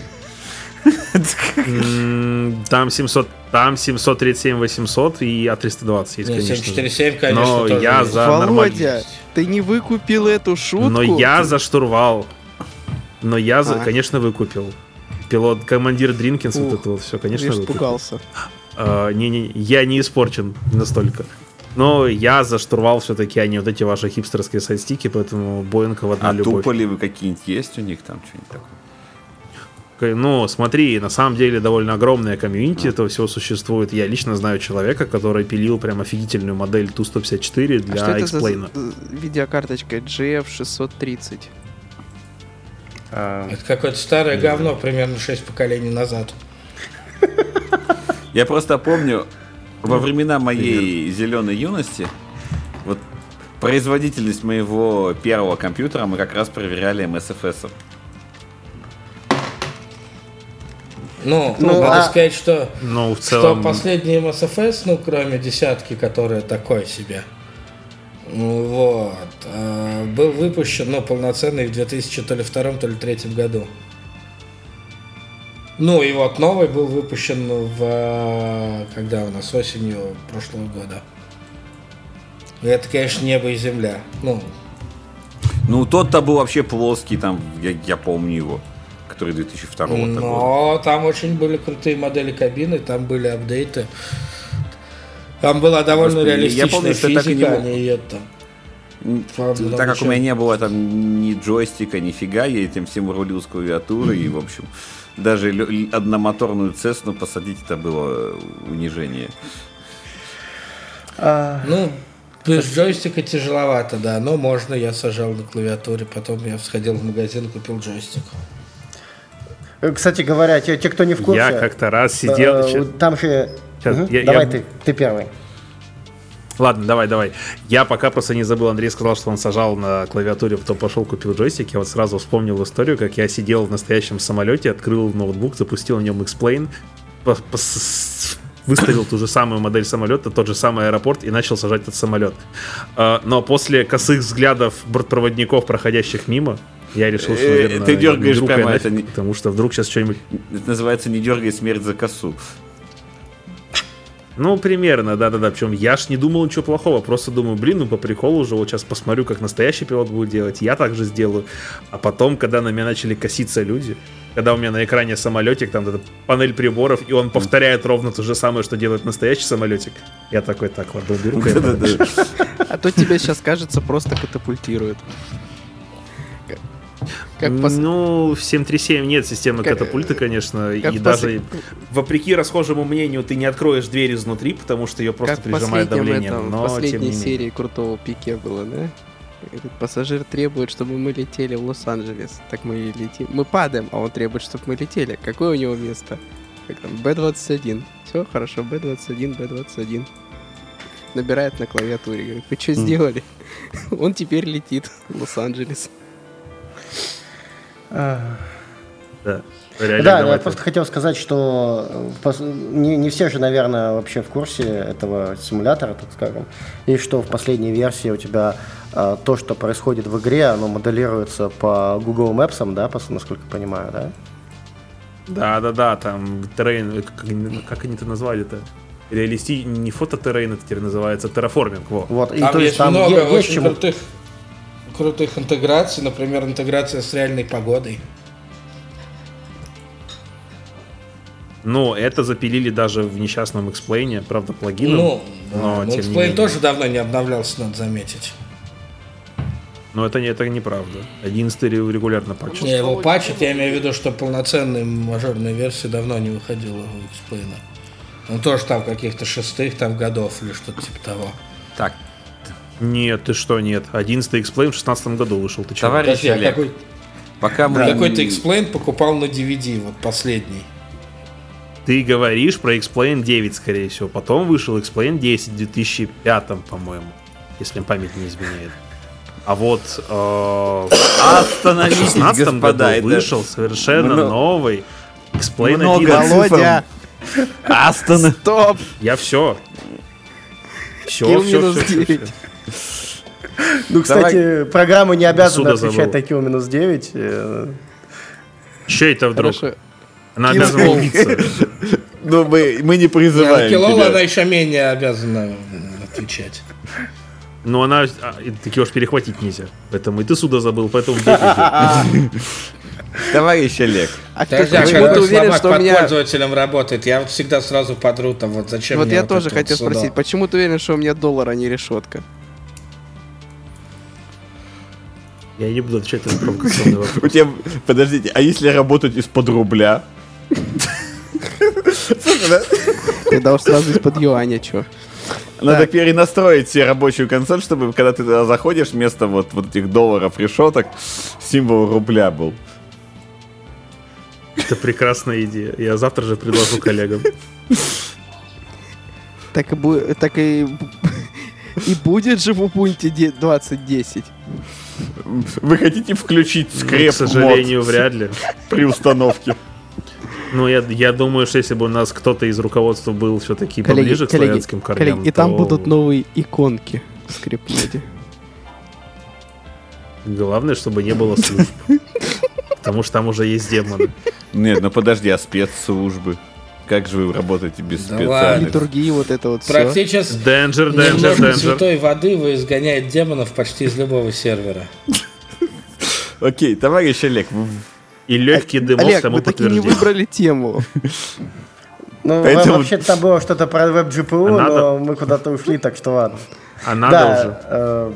Speaker 3: М, Там 700, там 737 800 и А320 есть,
Speaker 5: Нет,
Speaker 3: конечно. же.
Speaker 5: 747, конечно,
Speaker 3: Но
Speaker 5: тоже
Speaker 3: я
Speaker 5: есть.
Speaker 3: за
Speaker 2: Володя, ты не выкупил эту шутку?
Speaker 3: Но я за штурвал. Но я, за,
Speaker 2: А.
Speaker 3: конечно, выкупил. Пилот, командир Дринкинс, вот это вот все, конечно, выкупил.
Speaker 2: испугался.
Speaker 3: А, Не-не, я не испорчен настолько. Но я за штурвал все-таки, а не вот эти ваши хипстерские сайдстики, поэтому Боинг в одна
Speaker 1: А
Speaker 3: любовь.
Speaker 1: туполи вы какие-нибудь есть у них там что-нибудь такое?
Speaker 3: Ну, смотри, на самом деле довольно огромное
Speaker 2: А.
Speaker 3: комьюнити этого всего существует. Я лично знаю человека, который пилил прям офигительную модель Ту-154
Speaker 2: А
Speaker 3: для
Speaker 2: что это за видеокарточка GF630?
Speaker 4: А,
Speaker 5: Это какое-то старое говно, примерно 6 поколений назад.
Speaker 1: Я просто помню, во времена моей зеленой юности, вот производительность моего первого компьютера мы как раз проверяли МСФС.
Speaker 5: Ну,
Speaker 4: Ну,
Speaker 5: надо
Speaker 4: а-
Speaker 5: сказать, что,
Speaker 3: Ну, в
Speaker 5: что
Speaker 3: целом...
Speaker 5: последний МСФС, ну, кроме десятки, которая такой себе, ну, вот, э, был выпущен, ну, полноценный в 2002 то ли третьем году. Ну, и вот новый был выпущен в... Когда у нас? Осенью прошлого года. И Это, конечно, небо и земля. Ну,
Speaker 1: Ну, тот-то был вообще плоский, там, я, я помню его, который 2002 года.
Speaker 5: Но там очень были крутые модели кабины, там были апдейты. Там была довольно
Speaker 1: Господи, я
Speaker 5: реалистичная
Speaker 1: помню, что так и
Speaker 5: физика,
Speaker 1: не
Speaker 5: а не это.
Speaker 1: М,
Speaker 5: Правда,
Speaker 1: Так как у меня не было там ни джойстика, нифига, я этим всем рулил с клавиатуры, и, в общем, даже одномоторную Цесну посадить это было унижение.
Speaker 4: а,
Speaker 5: Ну, без джойстика тяжеловато, да, но можно, я сажал на клавиатуре, потом я сходил в магазин, купил джойстик.
Speaker 4: Кстати говоря, те, те, кто не в курсе...
Speaker 3: Я как-то раз сидел...
Speaker 4: э, Там же...
Speaker 3: Щас,
Speaker 4: Мгм,
Speaker 3: я-
Speaker 4: Давай
Speaker 3: я-
Speaker 4: ты, ты первый.
Speaker 3: Ладно, давай, давай. Я пока просто не забыл, Андрей сказал, что он сажал на клавиатуре, потом пошел купил джойстик. Я вот сразу вспомнил историю, как я сидел в настоящем самолете, открыл ноутбук, запустил на нем X-Plane, выставил ту же самую модель самолета, тот же самый аэропорт и начал сажать этот самолет. А, Но после косых взглядов бортпроводников, проходящих мимо, я решил, что,
Speaker 1: Э,
Speaker 3: наверное,
Speaker 1: ты дергаешь прямо
Speaker 3: нафиг,
Speaker 1: это
Speaker 3: потому что вдруг сейчас что-нибудь...
Speaker 1: Это называется «Не дергай смерть за косу».
Speaker 3: Ну, примерно, да-да-да. Причем я ж не думал ничего плохого. Просто думаю, блин, ну по приколу уже вот сейчас посмотрю, как настоящий пилот будет делать. Я так же сделаю. А потом, когда на меня начали коситься люди, когда у меня на экране самолетик, там эта панель приборов, и он повторяет ровно то же самое, что делает настоящий самолетик, я такой, так, ладно, уберу
Speaker 2: А то тебе сейчас, кажется, просто катапультирует.
Speaker 3: Как пос... Ну, в 737 нет системы как... катапульты, конечно. Как и пос... даже вопреки расхожему мнению, ты не откроешь дверь изнутри, потому что ее просто как прижимает давление.
Speaker 2: Этом, но, в последней серии крутого пике было, да? Этот пассажир требует, чтобы мы летели в Лос-Анджелес. Так мы и летим. Мы падаем, а он требует, чтобы мы летели. Какое у него место? Как там? Б-21. Все хорошо, Б-21, Б-21. Набирает на клавиатуре. Говорит, вы что сделали? Он теперь летит в Лос-Анджелес.
Speaker 4: Да. да, я просто хотел сказать, что э, не, не все же, наверное, вообще в курсе этого симулятора, так скажем, и что в последней версии у тебя а, то, что происходит в игре, оно моделируется по Google Maps, да, по, насколько я понимаю, да?
Speaker 3: Да, да, да, там террейн, как, как они это назвали-то? Реалисти... Не фототеррейн это теперь называется, терраформинг, во.
Speaker 5: Вот, и там то есть, есть там много есть очень чему... крутых крутых интеграций, например, интеграция с реальной погодой.
Speaker 3: Ну, это запилили даже в несчастном эксплейне, правда, плагином. Ну,
Speaker 5: но, но X-Plane тоже давно не обновлялся, надо заметить.
Speaker 3: Но это, не, это неправда. 11 регулярно патчит.
Speaker 5: Не, его патчит, я имею в виду, что полноценной мажорной версии давно не выходила у X-Plane'а. Он тоже там каких-то шестых там годов или что-то типа того.
Speaker 3: Так, нет, ты что, нет. 11 X-Plane в 16 году вышел. Ты
Speaker 5: что? Товарищ Подожди, Олег, какой... Пока мы... Какой-то X-Plane покупал на DVD, вот последний.
Speaker 3: Ты говоришь про Explain 9, скорее всего. Потом вышел Explain 10 в 2005, по-моему. Если память не изменяет. А вот э,
Speaker 1: в 16 господа,
Speaker 3: году вышел совершенно много... новый
Speaker 2: Explain Много 11. Володя!
Speaker 1: Астон.
Speaker 2: Стоп!
Speaker 3: Я все. Все, все, все, все, все.
Speaker 4: Ну, кстати, Давай. программа не обязана отвечать такие минус 9.
Speaker 3: Че это вдруг? Хорошо. Она обязана убиться.
Speaker 1: Ну, мы, мы не призываем
Speaker 5: Килола она еще менее обязана отвечать.
Speaker 3: Ну, она... А, таки уж перехватить нельзя. Поэтому и ты суда забыл, поэтому...
Speaker 1: Товарищ Олег.
Speaker 5: А Подожди, а почему ты уверен, что у меня... пользователем работает? Я вот всегда сразу подру там, вот зачем
Speaker 2: Вот я тоже хотел спросить, почему ты уверен, что у меня доллар, а не решетка?
Speaker 3: Я не буду отвечать на провокационный вопрос.
Speaker 1: У тебя, подождите, а если работать из-под рубля?
Speaker 2: Тогда уж сразу из-под юаня, чё?
Speaker 1: Надо так. перенастроить себе рабочую консоль, чтобы когда ты туда заходишь, вместо вот, вот этих долларов решеток, символ рубля был.
Speaker 3: Это прекрасная идея. Я завтра же предложу коллегам.
Speaker 2: Так и, бу- так и, и будет же в Ubuntu 2010.
Speaker 1: Вы хотите включить скреп? Ну,
Speaker 3: к сожалению, мод вряд ли.
Speaker 1: При установке.
Speaker 3: Ну, я, я думаю, что если бы у нас кто-то из руководства был все-таки поближе к славянским корням, коллеги,
Speaker 2: И там будут новые иконки в скрипмоде.
Speaker 3: Главное, чтобы не было служб. Потому что там уже есть демоны.
Speaker 1: Нет, ну подожди, а спецслужбы? Как же вы работаете без да специальных?
Speaker 2: Литургии, вот это вот
Speaker 5: Практически
Speaker 3: все. Danger, danger, danger.
Speaker 5: святой воды вы изгоняет демонов почти из любого сервера.
Speaker 1: Окей, товарищ Олег,
Speaker 3: и легкий дымок
Speaker 2: Олег, тому мы таки не выбрали тему.
Speaker 4: Ну, Поэтому... вообще-то там было что-то про веб-GPU, а но мы куда-то ушли, так что ладно.
Speaker 3: А надо да, уже.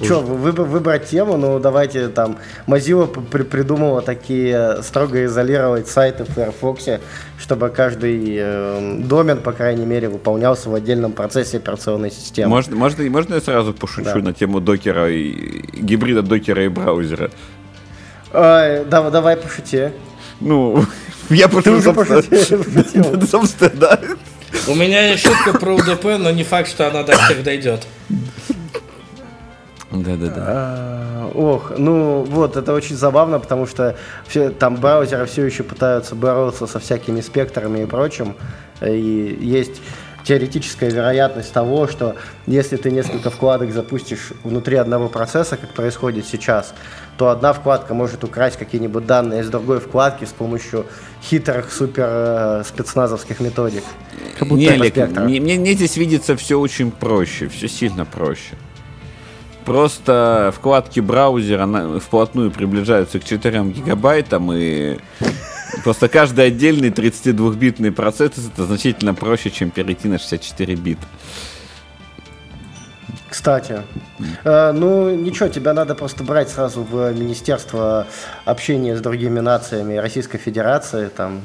Speaker 4: Э, Че, выбор, выбрать тему, ну давайте там. Mozilla при придумала такие строго изолировать сайты в Firefox, чтобы каждый э, домен, по крайней мере, выполнялся в отдельном процессе операционной системы.
Speaker 1: Можно, можно, можно я сразу пошучу да. на тему докера и гибрида докера и браузера?
Speaker 4: Ой, да, давай пошути.
Speaker 1: Ну, я пошутил. Ты уже
Speaker 5: пошутил. Собственно, да. У меня есть шутка про УДП, но не факт, что она до всех дойдет.
Speaker 1: Да-да-да.
Speaker 4: А, ох, ну вот, это очень забавно, потому что все, там браузеры все еще пытаются бороться со всякими спектрами и прочим. И есть теоретическая вероятность того, что если ты несколько вкладок запустишь внутри одного процесса, как происходит сейчас, то одна вкладка может украсть какие-нибудь данные из другой вкладки с помощью хитрых супер э, спецназовских методик.
Speaker 1: Как будто не, Олег, мне, мне здесь видится все очень проще, все сильно проще. Просто вкладки браузера на, вплотную приближаются к 4 гигабайтам, и просто каждый отдельный 32-битный процесс это значительно проще, чем перейти на 64 бита.
Speaker 4: Кстати, э, ну ничего, тебя надо просто брать сразу в Министерство общения с другими нациями Российской Федерации, там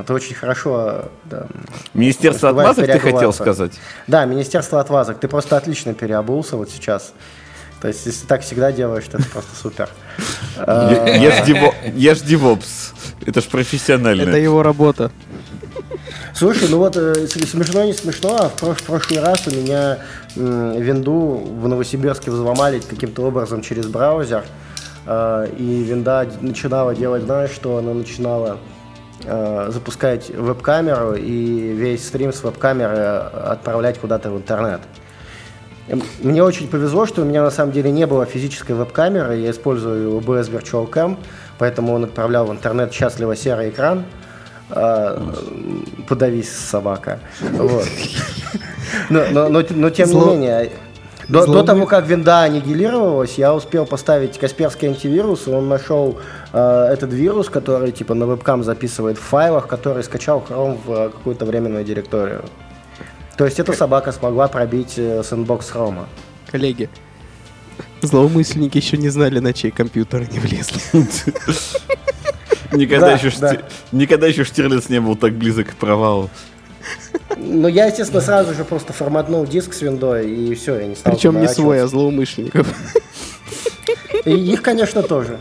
Speaker 4: это очень хорошо. Да,
Speaker 1: Министерство отмазок ты хотел сказать?
Speaker 4: Да, Министерство отмазок. Ты просто отлично переобулся вот сейчас. То есть, если так всегда делаешь, то это просто супер.
Speaker 1: Ешь девопс. Это ж профессионально.
Speaker 2: Это его работа.
Speaker 4: Слушай, ну вот э, смешно не смешно, а в, прош- в прошлый раз у меня э, винду в Новосибирске взломали каким-то образом через браузер. Э, и винда начинала делать, знаешь, что она начинала э, запускать веб-камеру и весь стрим с веб-камеры отправлять куда-то в интернет. Мне очень повезло, что у меня на самом деле не было физической веб-камеры, я использую OBS Virtual Cam, поэтому он отправлял в интернет счастливо серый экран, а, подавись, собака. Вот. Но, но, но, но тем Зло... не менее, до, до того, как винда аннигилировалась, я успел поставить Касперский антивирус, и он нашел э, этот вирус, который типа на вебкам записывает в файлах, который скачал Chrome в какую-то временную директорию. То есть эта собака смогла пробить э, сэндбокс Chrome.
Speaker 2: Коллеги, злоумышленники еще не знали, на чей компьютер они влезли.
Speaker 1: Никогда еще Штирлиц не был так близок к провалу.
Speaker 4: Ну, я, естественно, сразу же просто форматнул диск с виндой, и все, я не стал
Speaker 2: Причем не свой, а злоумышленников.
Speaker 4: И их, конечно, тоже.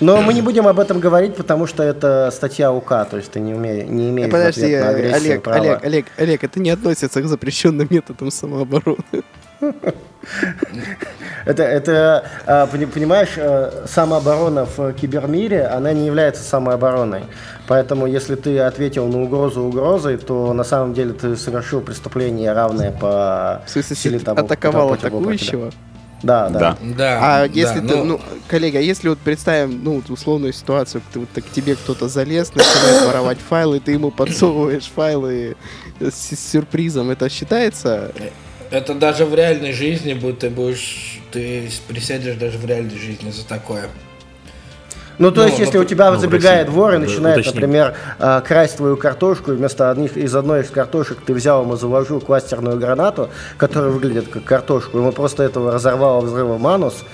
Speaker 4: Но мы не будем об этом говорить, потому что это статья УК, то есть ты не, уме... не имеешь
Speaker 2: Подожди, на Олег, права. Олег, Олег, Олег, это не относится к запрещенным методам самообороны.
Speaker 4: Это, это а, понимаешь, э, самооборона в кибермире, она не является самообороной. Поэтому, если ты ответил на угрозу угрозой, то на самом деле ты совершил преступление равное по
Speaker 2: в смысле, силе того, атаковал атакующего.
Speaker 4: Да, да.
Speaker 2: да. А если да, ты, но... ну, коллега, если вот представим, ну, условную ситуацию, ты, вот, так, к тебе кто-то залез, начинает воровать файлы, ты ему подсовываешь файлы с, с сюрпризом, это считается?
Speaker 5: Это даже в реальной жизни будет, ты будешь, ты присядешь даже в реальной жизни за такое.
Speaker 4: Ну, то ну, есть, если ну, у тебя ну, забегает России, вор и начинает, уточним. например, а, красть твою картошку, и вместо одних, из одной из картошек ты взял ему, заложил кластерную гранату, которая выглядит как картошку, ему просто этого разорвало взрывом манус,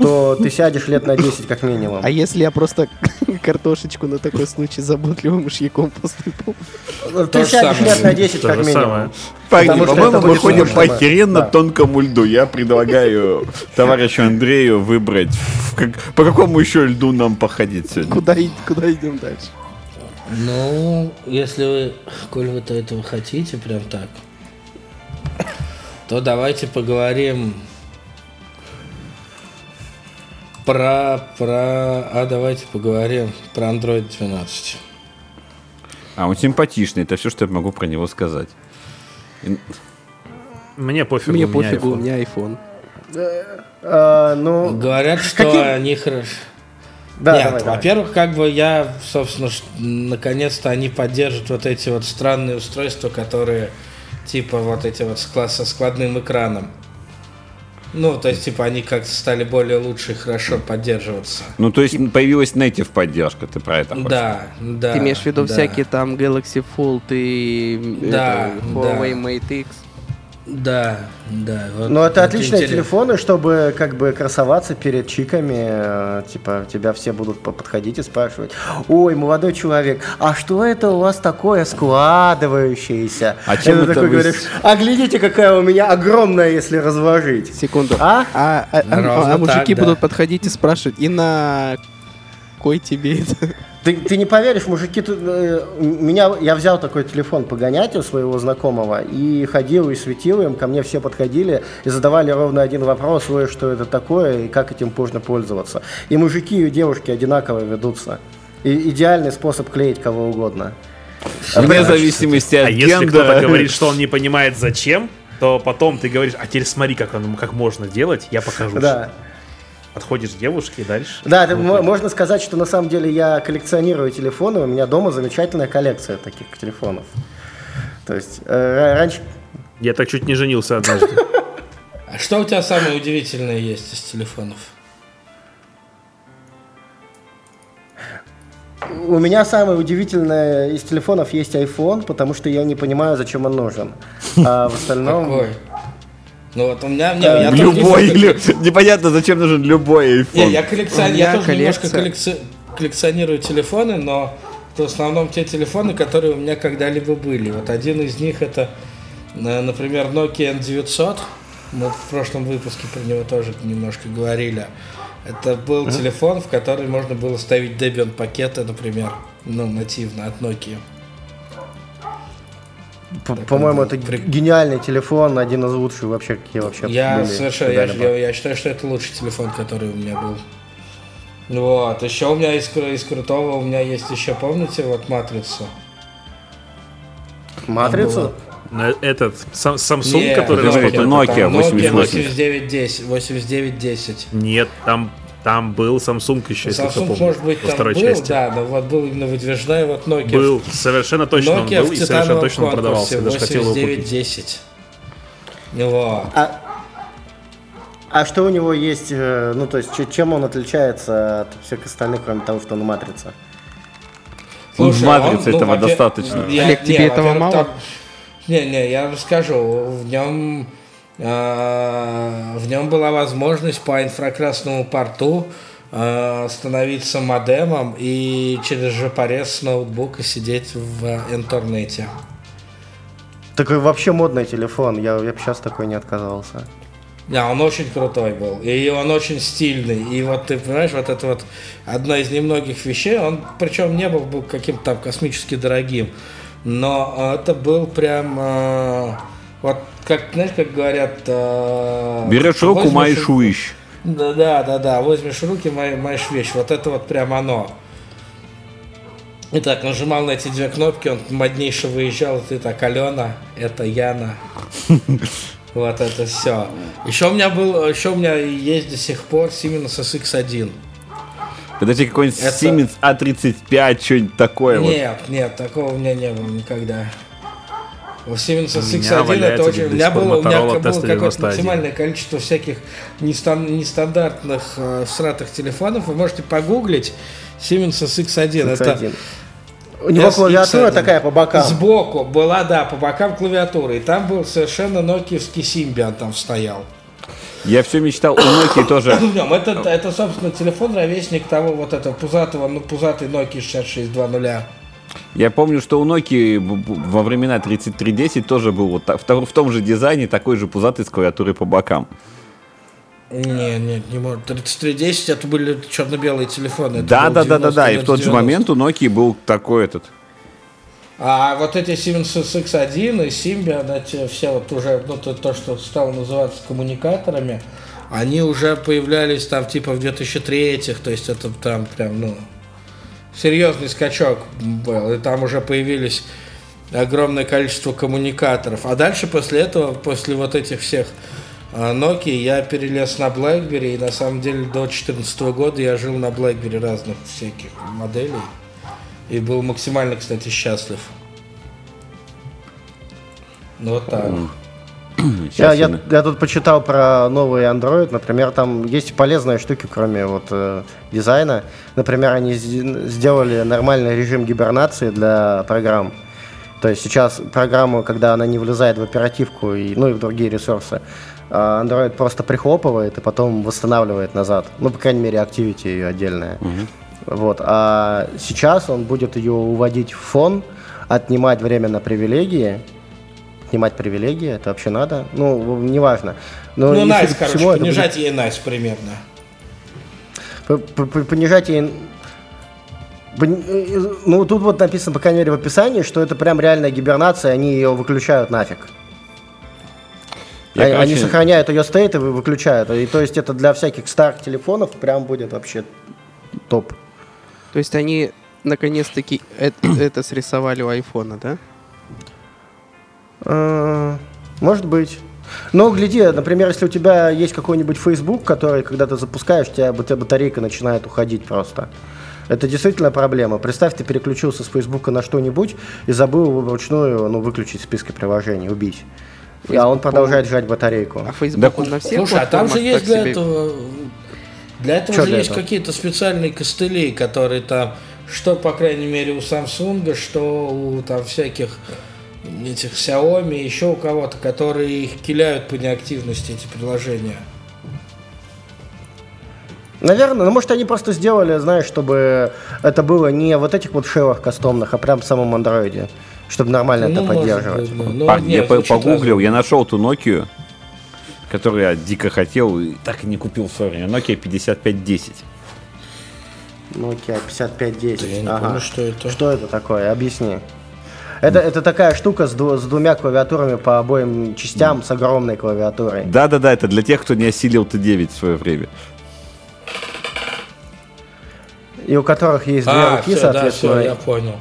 Speaker 4: то ты сядешь лет на 10 как минимум.
Speaker 2: А если я просто картошечку на такой случай заботливым мышьяком посыпал?
Speaker 4: Ты сядешь лет на 10 как минимум.
Speaker 1: Парни, по-моему, мы ходим по охеренно тонкому льду. Я предлагаю товарищу Андрею выбрать, по какому еще льду нам походить сегодня.
Speaker 2: Куда, куда идем дальше?
Speaker 5: Ну, если вы, коль вы-то этого хотите, прям так, то давайте поговорим про, про... А давайте поговорим про Android 12.
Speaker 1: А он симпатичный, это все, что я могу про него сказать.
Speaker 3: Мне пофигу,
Speaker 2: Мне пофигу, у меня iPhone.
Speaker 5: А, ну, Говорят, что каким... они хорошо. Да, Нет, давай, во-первых, как бы я, собственно, наконец-то они поддержат вот эти вот странные устройства, которые типа вот эти вот со складным экраном. Ну, то есть, типа, они как-то стали более лучше и хорошо поддерживаться.
Speaker 1: Ну, то есть, появилась native поддержка, ты про это хочешь?
Speaker 5: Да, да.
Speaker 2: Ты имеешь в виду да. всякие там Galaxy Fold и
Speaker 5: да,
Speaker 2: это, Huawei да. Mate X?
Speaker 5: Да, да.
Speaker 4: Вот Но это, отличные интересно. телефоны, чтобы как бы красоваться перед чиками. Э, типа тебя все будут подходить и спрашивать: Ой, молодой человек, а что это у вас такое складывающееся?
Speaker 1: А чем это такой вы... говоришь?
Speaker 4: А глядите, какая у меня огромная, если разложить.
Speaker 2: Секунду. А? А, а, а, а мужики так, будут подходить и спрашивать: и на кой тебе это?
Speaker 4: Ты, ты не поверишь, мужики, тут, э, меня, я взял такой телефон погонять у своего знакомого и ходил и светил им, ко мне все подходили и задавали ровно один вопрос, ой, что это такое и как этим можно пользоваться. И мужики и девушки одинаково ведутся. И идеальный способ клеить кого угодно.
Speaker 1: Вне зависимости от
Speaker 3: а
Speaker 1: гендера.
Speaker 3: если кто-то говорит, что он не понимает зачем, то потом ты говоришь, а теперь смотри, как, он, как можно делать, я покажу.
Speaker 4: Да.
Speaker 3: Подходишь к девушке и дальше.
Speaker 4: Да, это мо- можно сказать, что на самом деле я коллекционирую телефоны, у меня дома замечательная коллекция таких телефонов. То есть э, ра- раньше
Speaker 3: Я так чуть не женился однажды.
Speaker 5: А что у тебя самое удивительное есть из телефонов?
Speaker 4: у меня самое удивительное из телефонов есть iPhone, потому что я не понимаю, зачем он нужен. А в остальном...
Speaker 5: Какой? Ну вот у меня... Не,
Speaker 4: Э,
Speaker 5: я
Speaker 1: Любой,
Speaker 5: немножко-
Speaker 1: лю- непонятно, зачем нужен любой
Speaker 5: Не,
Speaker 1: iPhone.
Speaker 5: я
Speaker 2: У
Speaker 5: коллекционирую,
Speaker 2: меня
Speaker 5: я тоже немножко
Speaker 2: коллекция.
Speaker 5: коллекци- коллекционирую телефоны, но это в основном те телефоны, которые у меня когда-либо были. Вот один из них это, э, например, Nokia N900. Мы в прошлом выпуске про него тоже немножко говорили. Это был телефон, в который можно было ставить Debian пакеты, например, ну, нативно от Nokia.
Speaker 4: По-моему, это
Speaker 5: при-
Speaker 4: гениальный телефон, один из лучших вообще, какие вообще
Speaker 5: Я
Speaker 4: были
Speaker 5: совершенно, я, я- я считаю, что это лучший телефон, который у меня был. Вот, еще у меня из, из крутого, у меня есть еще, помните, вот Матрицу?
Speaker 4: Матрицу?
Speaker 3: Этот сам- Samsung,
Speaker 5: Не,
Speaker 3: который
Speaker 1: Nokia
Speaker 5: там
Speaker 1: 88.
Speaker 5: 8910, 8910.
Speaker 3: Нет, там, там был Samsung еще, если
Speaker 5: Samsung,
Speaker 3: помнит,
Speaker 5: может быть,
Speaker 3: во второй
Speaker 5: был,
Speaker 3: части.
Speaker 5: да, но вот был именно выдвижной, вот Nokia.
Speaker 3: Был, совершенно точно он
Speaker 5: Nokia
Speaker 3: был,
Speaker 5: в
Speaker 3: и совершенно точно он продавался. Я даже хотел его купить.
Speaker 5: 8910. Вот.
Speaker 4: А, а что у него есть, э, ну то есть че- чем он отличается от всех остальных, кроме того, что он матрица?
Speaker 1: Ну,
Speaker 5: Слушай,
Speaker 1: «Матрице»
Speaker 5: он, ну,
Speaker 1: этого
Speaker 5: во-пе-
Speaker 1: достаточно.
Speaker 5: Я-
Speaker 2: Олег, тебе
Speaker 5: не,
Speaker 2: этого мало?
Speaker 5: там- Не, не, я расскажу. В нем в нем была возможность по инфракрасному порту а, становиться модемом и через жопорез с ноутбука сидеть в интернете.
Speaker 4: Такой вообще модный телефон, я, я бы сейчас такой не отказался.
Speaker 5: Да, он очень крутой был, и он очень стильный. И вот ты понимаешь, вот это вот одна из немногих вещей, он причем не был, был каким-то там космически дорогим, но это был прям э, вот как знаешь, как говорят. э,
Speaker 1: Берешь руку, маешь уищ.
Speaker 5: Да, да, да, да, возьмешь руки, ма- маешь вещь. Вот это вот прям оно. Итак, нажимал на эти две кнопки, он моднейше выезжал, ты так, Алена, это Яна. Вот это все. Еще у меня был, еще у меня есть до сих пор Siemens SX1.
Speaker 1: Подожди, какой-нибудь
Speaker 5: Это-
Speaker 1: Siemens A35, что-нибудь такое вот.
Speaker 5: Нет, нет, такого у меня не было никогда. У Siemens
Speaker 3: У меня
Speaker 5: SX1 это очень... У меня было, у меня было какое-то
Speaker 3: T91.
Speaker 5: максимальное количество всяких нестан- нестандартных э, всратых телефонов. Вы можете погуглить Siemens SX1. Это
Speaker 4: X1. У него
Speaker 5: SX1.
Speaker 4: клавиатура такая по бокам.
Speaker 5: Сбоку была, да, по бокам клавиатуры. И там был совершенно нокиевский Symbian там стоял.
Speaker 1: Я все мечтал, у Nokia тоже.
Speaker 5: В нем. Это, это, собственно, телефон ровесник того вот этого пузатого, ну, пузатый Nokia 6620.
Speaker 1: Я помню, что у Nokia во времена 3310 тоже был вот так- в то- в том же дизайне такой же пузатый с клавиатурой по бокам.
Speaker 5: Не, нет, не может. 3310 это были черно-белые телефоны.
Speaker 1: Да, да, да, да, да. И в тот же
Speaker 5: 90.
Speaker 1: момент у Nokia был такой этот.
Speaker 5: А вот эти Siemens SX1 и Symbian, эти все вот уже, ну, то, то, что стало называться коммуникаторами, они уже появлялись там типа в 2003-х, то есть это там прям, ну, серьезный скачок был, и там уже появились огромное количество коммуникаторов. А дальше после этого, после вот этих всех а, Nokia, я перелез на BlackBerry, и на самом деле до 2014 года я жил на BlackBerry разных всяких моделей. И был максимально, кстати, счастлив. Ну вот так.
Speaker 4: Я, я,
Speaker 1: я-
Speaker 4: я тут почитал про новый Android. Например, там есть полезные штуки, кроме вот э, дизайна. Например, они сде- сделали нормальный режим гибернации для программ. То есть сейчас программу, когда она не влезает в оперативку и, ну, и в другие ресурсы, а Android просто прихлопывает и потом восстанавливает назад. Ну, по крайней мере, Activity ее отдельная. Вот. А сейчас он будет ее уводить в фон, отнимать время на привилегии. Отнимать привилегии, это вообще надо? Ну, неважно. Но,
Speaker 5: Ну,
Speaker 4: nice,
Speaker 5: короче,
Speaker 4: всему, это
Speaker 5: понижать ей nice примерно.
Speaker 4: будет- понижать ей... Ну, тут вот написано, по крайней мере, в описании, что это прям реальная гибернация, они ее выключают нафиг.
Speaker 1: Я,
Speaker 4: они, они
Speaker 1: короче,
Speaker 4: сохраняют ее стейт и вы- выключают. И то есть это для всяких старых телефонов прям будет вообще топ.
Speaker 2: То есть они наконец-таки э- это срисовали у айфона, да?
Speaker 4: Э, Может быть. Ну, гляди, например, если у тебя есть какой-нибудь Facebook, который, когда ты запускаешь, у тебя, у тебя батарейка начинает уходить просто. Это действительно проблема. Представь, ты переключился с Фейсбука на что-нибудь и забыл его вручную ну, выключить в списке приложений, убить. И, а он продолжает жрать батарейку.
Speaker 2: А Facebook
Speaker 1: Да,
Speaker 2: он на всех
Speaker 5: Слушай, а там же есть для
Speaker 2: себе-
Speaker 5: этого... Для этого
Speaker 4: Чё
Speaker 5: же
Speaker 4: для
Speaker 5: есть
Speaker 4: этого?
Speaker 5: какие-то специальные костыли, которые там, что, по крайней мере, у Samsung, что у там всяких этих Xiaomi, еще у кого-то, которые их киляют по неактивности, эти приложения.
Speaker 4: Наверное, ну может они просто сделали, знаешь, чтобы это было не вот этих вот шелах кастомных, а прям в самом андроиде, чтобы нормально это
Speaker 5: Ну, может
Speaker 4: поддерживать.
Speaker 5: быть, да. Но
Speaker 1: Парни, я
Speaker 5: нет,
Speaker 1: по-
Speaker 5: звучит
Speaker 1: погуглил,
Speaker 5: разумно.
Speaker 1: я нашел ту Nokia, которую я дико хотел и так и не купил в свое время. Nokia 5510.
Speaker 4: Nokia 5510.
Speaker 5: Я не
Speaker 4: Ага.
Speaker 5: помню, что это.
Speaker 4: Что это такое? Объясни. Это, это такая штука с, дву- с двумя клавиатурами по обоим частям, с огромной клавиатурой.
Speaker 1: Да-да-да, это для тех, кто не осилил Т9 в свое время.
Speaker 4: И у которых есть две
Speaker 5: А,
Speaker 4: руки,
Speaker 5: все, да,
Speaker 4: соответственно.
Speaker 5: все, я понял.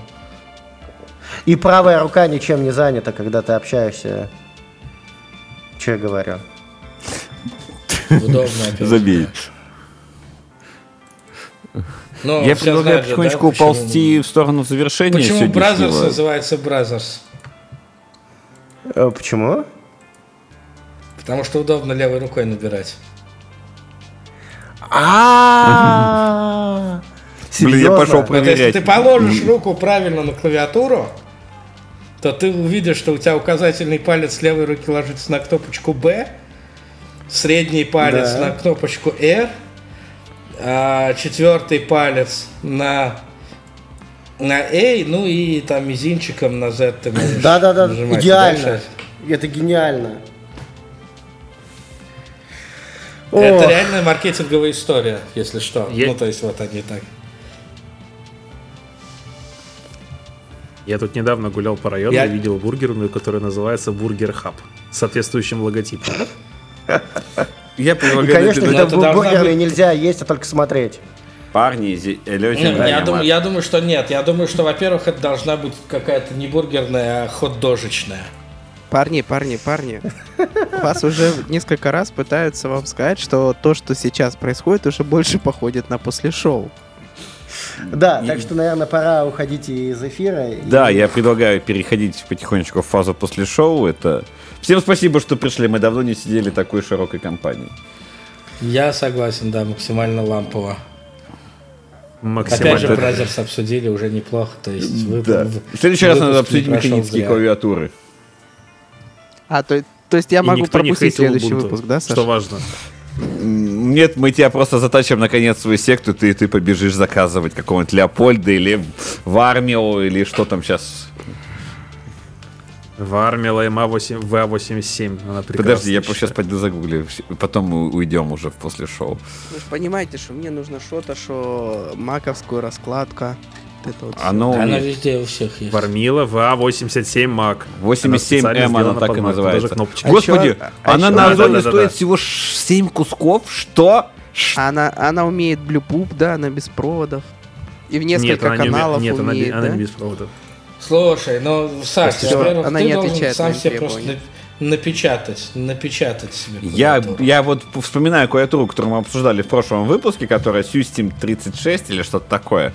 Speaker 4: И правая рука ничем не занята, когда ты общаешься. Че я говорю?
Speaker 5: Удобно.
Speaker 1: Забей.
Speaker 5: Но
Speaker 1: я предлагаю
Speaker 5: знают
Speaker 1: потихонечку
Speaker 5: да,
Speaker 1: уползти в сторону завершения
Speaker 5: Почему. Бразерс называется Бразерс?
Speaker 4: Э, Почему?
Speaker 5: Потому что удобно левой рукой набирать.
Speaker 4: А
Speaker 1: Блин, я пошел
Speaker 5: если
Speaker 1: проверять.
Speaker 5: ты положишь руку правильно на клавиатуру, то ты увидишь, что у тебя указательный палец левой руки ложится на кнопочку B, средний палец на кнопочку R, а четвертый палец на на A, ну и там мизинчиком на Z ты можешь
Speaker 4: Да-да-да,
Speaker 5: нажимать.
Speaker 4: идеально.
Speaker 5: Дальше.
Speaker 4: Это гениально.
Speaker 5: Это
Speaker 4: Ох.
Speaker 5: реальная маркетинговая история, если что.
Speaker 3: Я-
Speaker 5: Ну, то есть вот они так.
Speaker 3: Я тут недавно гулял по району
Speaker 5: Я-
Speaker 3: и видел бургерную, которая называется Бургер Хаб с соответствующим логотипом.
Speaker 1: Я
Speaker 4: И,
Speaker 1: предлагаю...
Speaker 4: конечно,
Speaker 5: это
Speaker 4: когда
Speaker 5: должна
Speaker 4: бу- бургерные
Speaker 5: быть-
Speaker 4: нельзя есть, а только смотреть.
Speaker 1: Парни, люди,
Speaker 5: Не,
Speaker 1: да,
Speaker 5: я, думаю, я думаю, что нет. Я думаю, что, во-первых, это должна быть какая-то не бургерная, а хот-дожечная.
Speaker 2: Парни, парни, парни. Вас уже несколько раз пытаются вам сказать, что то, что сейчас происходит, уже больше походит на после шоу.
Speaker 4: Да, так что, наверное, пора уходить из эфира. и-
Speaker 1: Да, я предлагаю переходить потихонечку в фазу после шоу. Это... Всем спасибо, что пришли. Мы давно не сидели такой широкой компанией.
Speaker 5: Я согласен, да, максимально лампово. Опять же,
Speaker 3: Максимально.
Speaker 5: Brothers обсудили уже неплохо. То есть вы,
Speaker 1: Да.
Speaker 5: вы-
Speaker 1: В следующий раз надо обсудить механические
Speaker 5: зря.
Speaker 1: клавиатуры.
Speaker 2: А, то, то есть я
Speaker 3: И
Speaker 2: могу пропустить следующий
Speaker 3: Ubuntu,
Speaker 2: выпуск, да, Саша?
Speaker 3: Что важно.
Speaker 1: Нет, мы тебя просто затащим наконец в свою секту, ты, ты побежишь заказывать какого-нибудь Леопольда или в армию, или что там сейчас.
Speaker 3: В армии ЛМА-8, ВА-87. Она прекрасна,
Speaker 1: Подожди, я сейчас пойду загуглю, потом мы уйдем уже после шоу.
Speaker 2: Вы же понимаете, что мне нужно что-то, что маковскую раскладка. Вот это вот.
Speaker 1: Оно
Speaker 5: Она
Speaker 1: меня-
Speaker 5: везде у всех есть.
Speaker 3: Вармила ВА-87 МАК.
Speaker 1: 87М, она так и называется.
Speaker 2: А
Speaker 1: Господи,
Speaker 2: а
Speaker 1: она
Speaker 2: чё-
Speaker 1: на
Speaker 3: Да,
Speaker 1: Озоне
Speaker 3: да, да,
Speaker 1: стоит
Speaker 3: да.
Speaker 1: всего 7 кусков? Что?
Speaker 2: Она, она умеет блюпуп, да, она без проводов. И в
Speaker 3: Нет,
Speaker 2: несколько
Speaker 3: она не, уме-
Speaker 2: каналов
Speaker 3: нет, она,
Speaker 2: умеет,
Speaker 3: не- она
Speaker 2: да?
Speaker 3: не без проводов.
Speaker 5: Слушай, ну, Саш, во-первых,
Speaker 2: она
Speaker 5: ты
Speaker 2: не
Speaker 5: должен
Speaker 2: отвечает
Speaker 5: сам себе просто на- напечатать, напечатать себе.
Speaker 1: Я, я вот вспоминаю клавиатуру, которую мы обсуждали в прошлом выпуске, которая System 36 или что-то такое.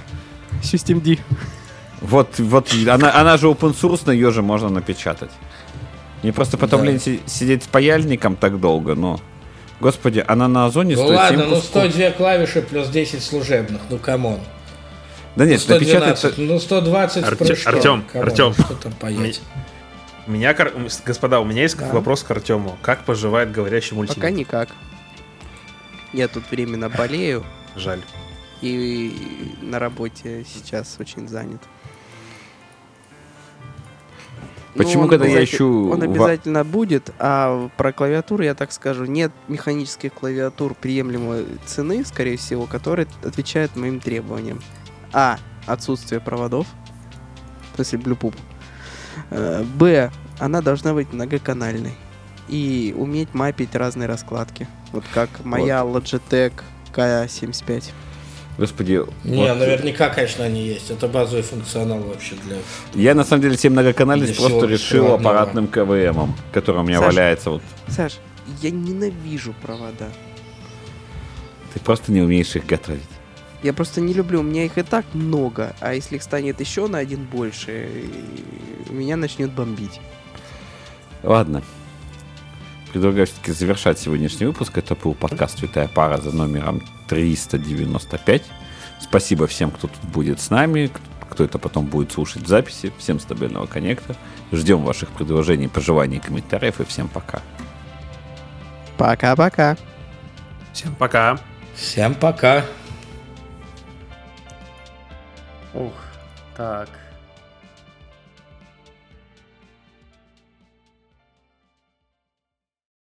Speaker 2: System D.
Speaker 1: Вот, вот она, она же open source, ее же можно напечатать. Мне просто потом
Speaker 5: Да.
Speaker 1: сидеть с паяльником так долго, но... Господи, она на Озоне
Speaker 5: Ну
Speaker 1: стоит
Speaker 5: ладно,
Speaker 1: 7
Speaker 5: ну
Speaker 1: кусков.
Speaker 5: 102 клавиши плюс 10 служебных, ну come on.
Speaker 1: Да
Speaker 5: Ну,
Speaker 1: нет, напечатать...
Speaker 5: 112, ну 120
Speaker 3: Артё-
Speaker 5: в прыжке.
Speaker 3: Артём,
Speaker 5: Come on,
Speaker 3: Артём.
Speaker 5: Что там поедь?
Speaker 3: У меня, господа, у меня есть
Speaker 2: Да.
Speaker 3: вопрос к Артему. Как поживает говорящий мультик?
Speaker 2: Пока никак. Я тут временно болею
Speaker 3: Жаль.
Speaker 2: и на работе сейчас очень занят. Ну,
Speaker 1: Почему,
Speaker 2: он
Speaker 1: когда я ищу
Speaker 2: Он
Speaker 1: ва-
Speaker 2: обязательно будет, а про клавиатуру я так скажу, нет механических клавиатур приемлемой цены, скорее всего, которые отвечают моим требованиям. А. Отсутствие проводов. В смысле, Bluetooth. Э, Б. Она должна быть многоканальной. И уметь мапить разные раскладки. Вот как моя Logitech K75.
Speaker 1: Господи.
Speaker 5: Не,
Speaker 1: вот
Speaker 5: наверняка, конечно, они есть. Это базовый функционал вообще для...
Speaker 1: Я на самом деле себе многоканальность
Speaker 5: Для
Speaker 1: просто
Speaker 5: всего
Speaker 1: решил аппаратным КВМом, который у меня
Speaker 2: Саша.
Speaker 1: валяется вот.
Speaker 2: Саш, я ненавижу провода.
Speaker 1: Ты просто не умеешь их готовить.
Speaker 2: Я просто не люблю, у меня их и так много, а если их станет еще на один больше, меня начнет бомбить.
Speaker 1: Ладно. Предлагаю все-таки завершать сегодняшний выпуск. Это был подкаст «Святая пара» за номером 395. Спасибо всем, кто тут будет с нами, кто это потом будет слушать в записи. Всем стабильного коннекта. Ждем ваших предложений, пожеланий, комментариев и всем пока.
Speaker 2: Пока-пока.
Speaker 3: Всем пока.
Speaker 5: Всем пока.
Speaker 4: Ух, так.